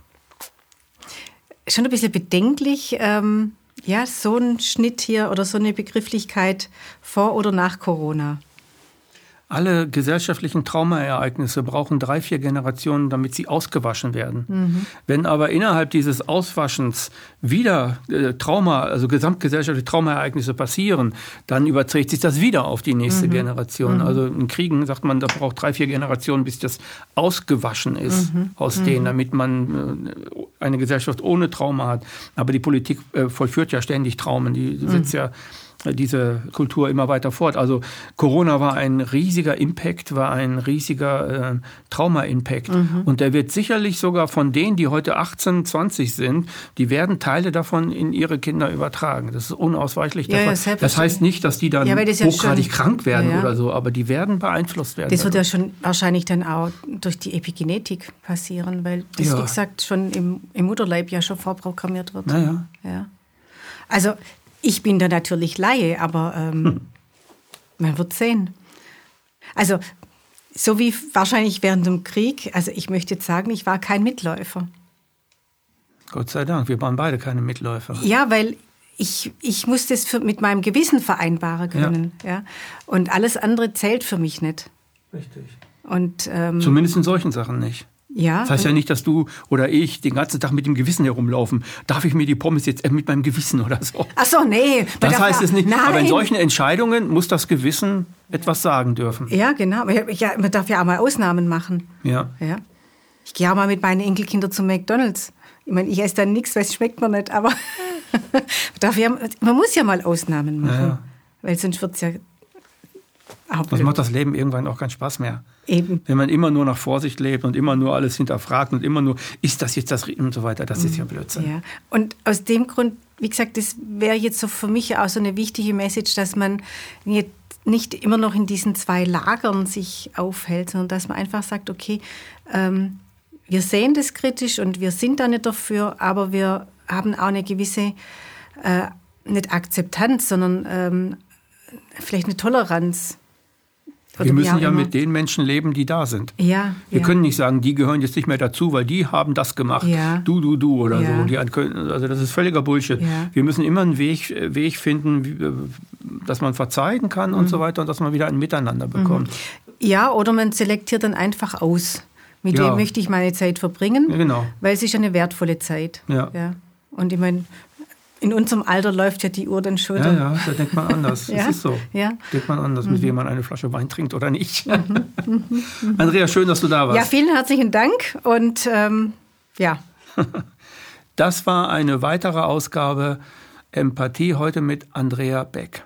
schon ein bisschen bedenklich, ähm, ja, so ein Schnitt hier oder so eine Begrifflichkeit vor oder nach Corona. Alle gesellschaftlichen Traumaereignisse brauchen drei, vier Generationen, damit sie ausgewaschen werden. Mhm. Wenn aber innerhalb dieses Auswaschens wieder äh, Trauma, also gesamtgesellschaftliche Traumaereignisse passieren, dann überträgt sich das wieder auf die nächste mhm. Generation. Mhm. Also in Kriegen sagt man, da braucht drei, vier Generationen, bis das ausgewaschen ist mhm. aus denen, mhm. damit man äh, eine Gesellschaft ohne Trauma hat. Aber die Politik äh, vollführt ja ständig Traumen, die setzt mhm. ja diese Kultur immer weiter fort. Also Corona war ein riesiger Impact, war ein riesiger äh, Trauma-Impact. Mhm. Und der wird sicherlich sogar von denen, die heute 18, 20 sind, die werden Teile davon in ihre Kinder übertragen. Das ist unausweichlich. Ja, ja, das heißt nicht, dass die dann ja, hochgradig schon, krank werden oder so, aber die werden beeinflusst werden. Das wird ja schon wahrscheinlich dann auch durch die Epigenetik passieren, weil das, wie gesagt, schon im, im Mutterleib ja schon vorprogrammiert wird. Naja. Ja. Also ich bin da natürlich Laie, aber ähm, hm. man wird sehen. Also, so wie wahrscheinlich während dem Krieg, also ich möchte jetzt sagen, ich war kein Mitläufer. Gott sei Dank, wir waren beide keine Mitläufer. Ja, weil ich, ich musste es für, mit meinem Gewissen vereinbaren können. Ja. ja. Und alles andere zählt für mich nicht. Richtig. Und, ähm, Zumindest in solchen Sachen nicht. Ja. Das heißt ja nicht, dass du oder ich den ganzen Tag mit dem Gewissen herumlaufen. Darf ich mir die Pommes jetzt mit meinem Gewissen oder so? Ach so, nee. Das heißt es nicht. Nein. Aber in solchen Entscheidungen muss das Gewissen etwas sagen dürfen. Ja, genau. Ja, man darf ja auch mal Ausnahmen machen. Ja. ja. Ich gehe auch mal mit meinen Enkelkindern zu McDonalds. Ich meine, ich esse dann nichts, weil es schmeckt mir nicht, aber (laughs) man, darf ja, man muss ja mal Ausnahmen machen. Ja. Weil sonst wird es ja. Das macht das Leben irgendwann auch keinen Spaß mehr. Eben. Wenn man immer nur nach Vorsicht lebt und immer nur alles hinterfragt und immer nur, ist das jetzt das und so weiter, das ist ja Blödsinn. Ja. Und aus dem Grund, wie gesagt, das wäre jetzt so für mich auch so eine wichtige Message, dass man jetzt nicht immer noch in diesen zwei Lagern sich aufhält, sondern dass man einfach sagt, okay, ähm, wir sehen das kritisch und wir sind da nicht dafür, aber wir haben auch eine gewisse, äh, nicht Akzeptanz, sondern ähm, vielleicht eine Toleranz wir müssen ja immer. mit den Menschen leben, die da sind. Ja, wir ja. können nicht sagen, die gehören jetzt nicht mehr dazu, weil die haben das gemacht. Ja. Du, du, du oder ja. so. Die, also das ist völliger Bullshit. Wir müssen immer einen Weg, Weg finden, dass man verzeihen kann mhm. und so weiter und dass man wieder ein Miteinander bekommt. Mhm. Ja, oder man selektiert dann einfach aus. Mit dem möchte ich meine Zeit verbringen, genau. weil es ist eine wertvolle Zeit. Ja. Und ich meine, in unserem Alter läuft ja die Uhr dann schon. Ja, ja, da denkt man anders. (laughs) ja? Das ist so. Ja. Denkt man anders, mit mhm. wem man eine Flasche Wein trinkt oder nicht. Mhm. Mhm. (laughs) Andrea, schön, dass du da warst. Ja, vielen herzlichen Dank und ähm, ja. (laughs) Das war eine weitere Ausgabe Empathie heute mit Andrea Beck.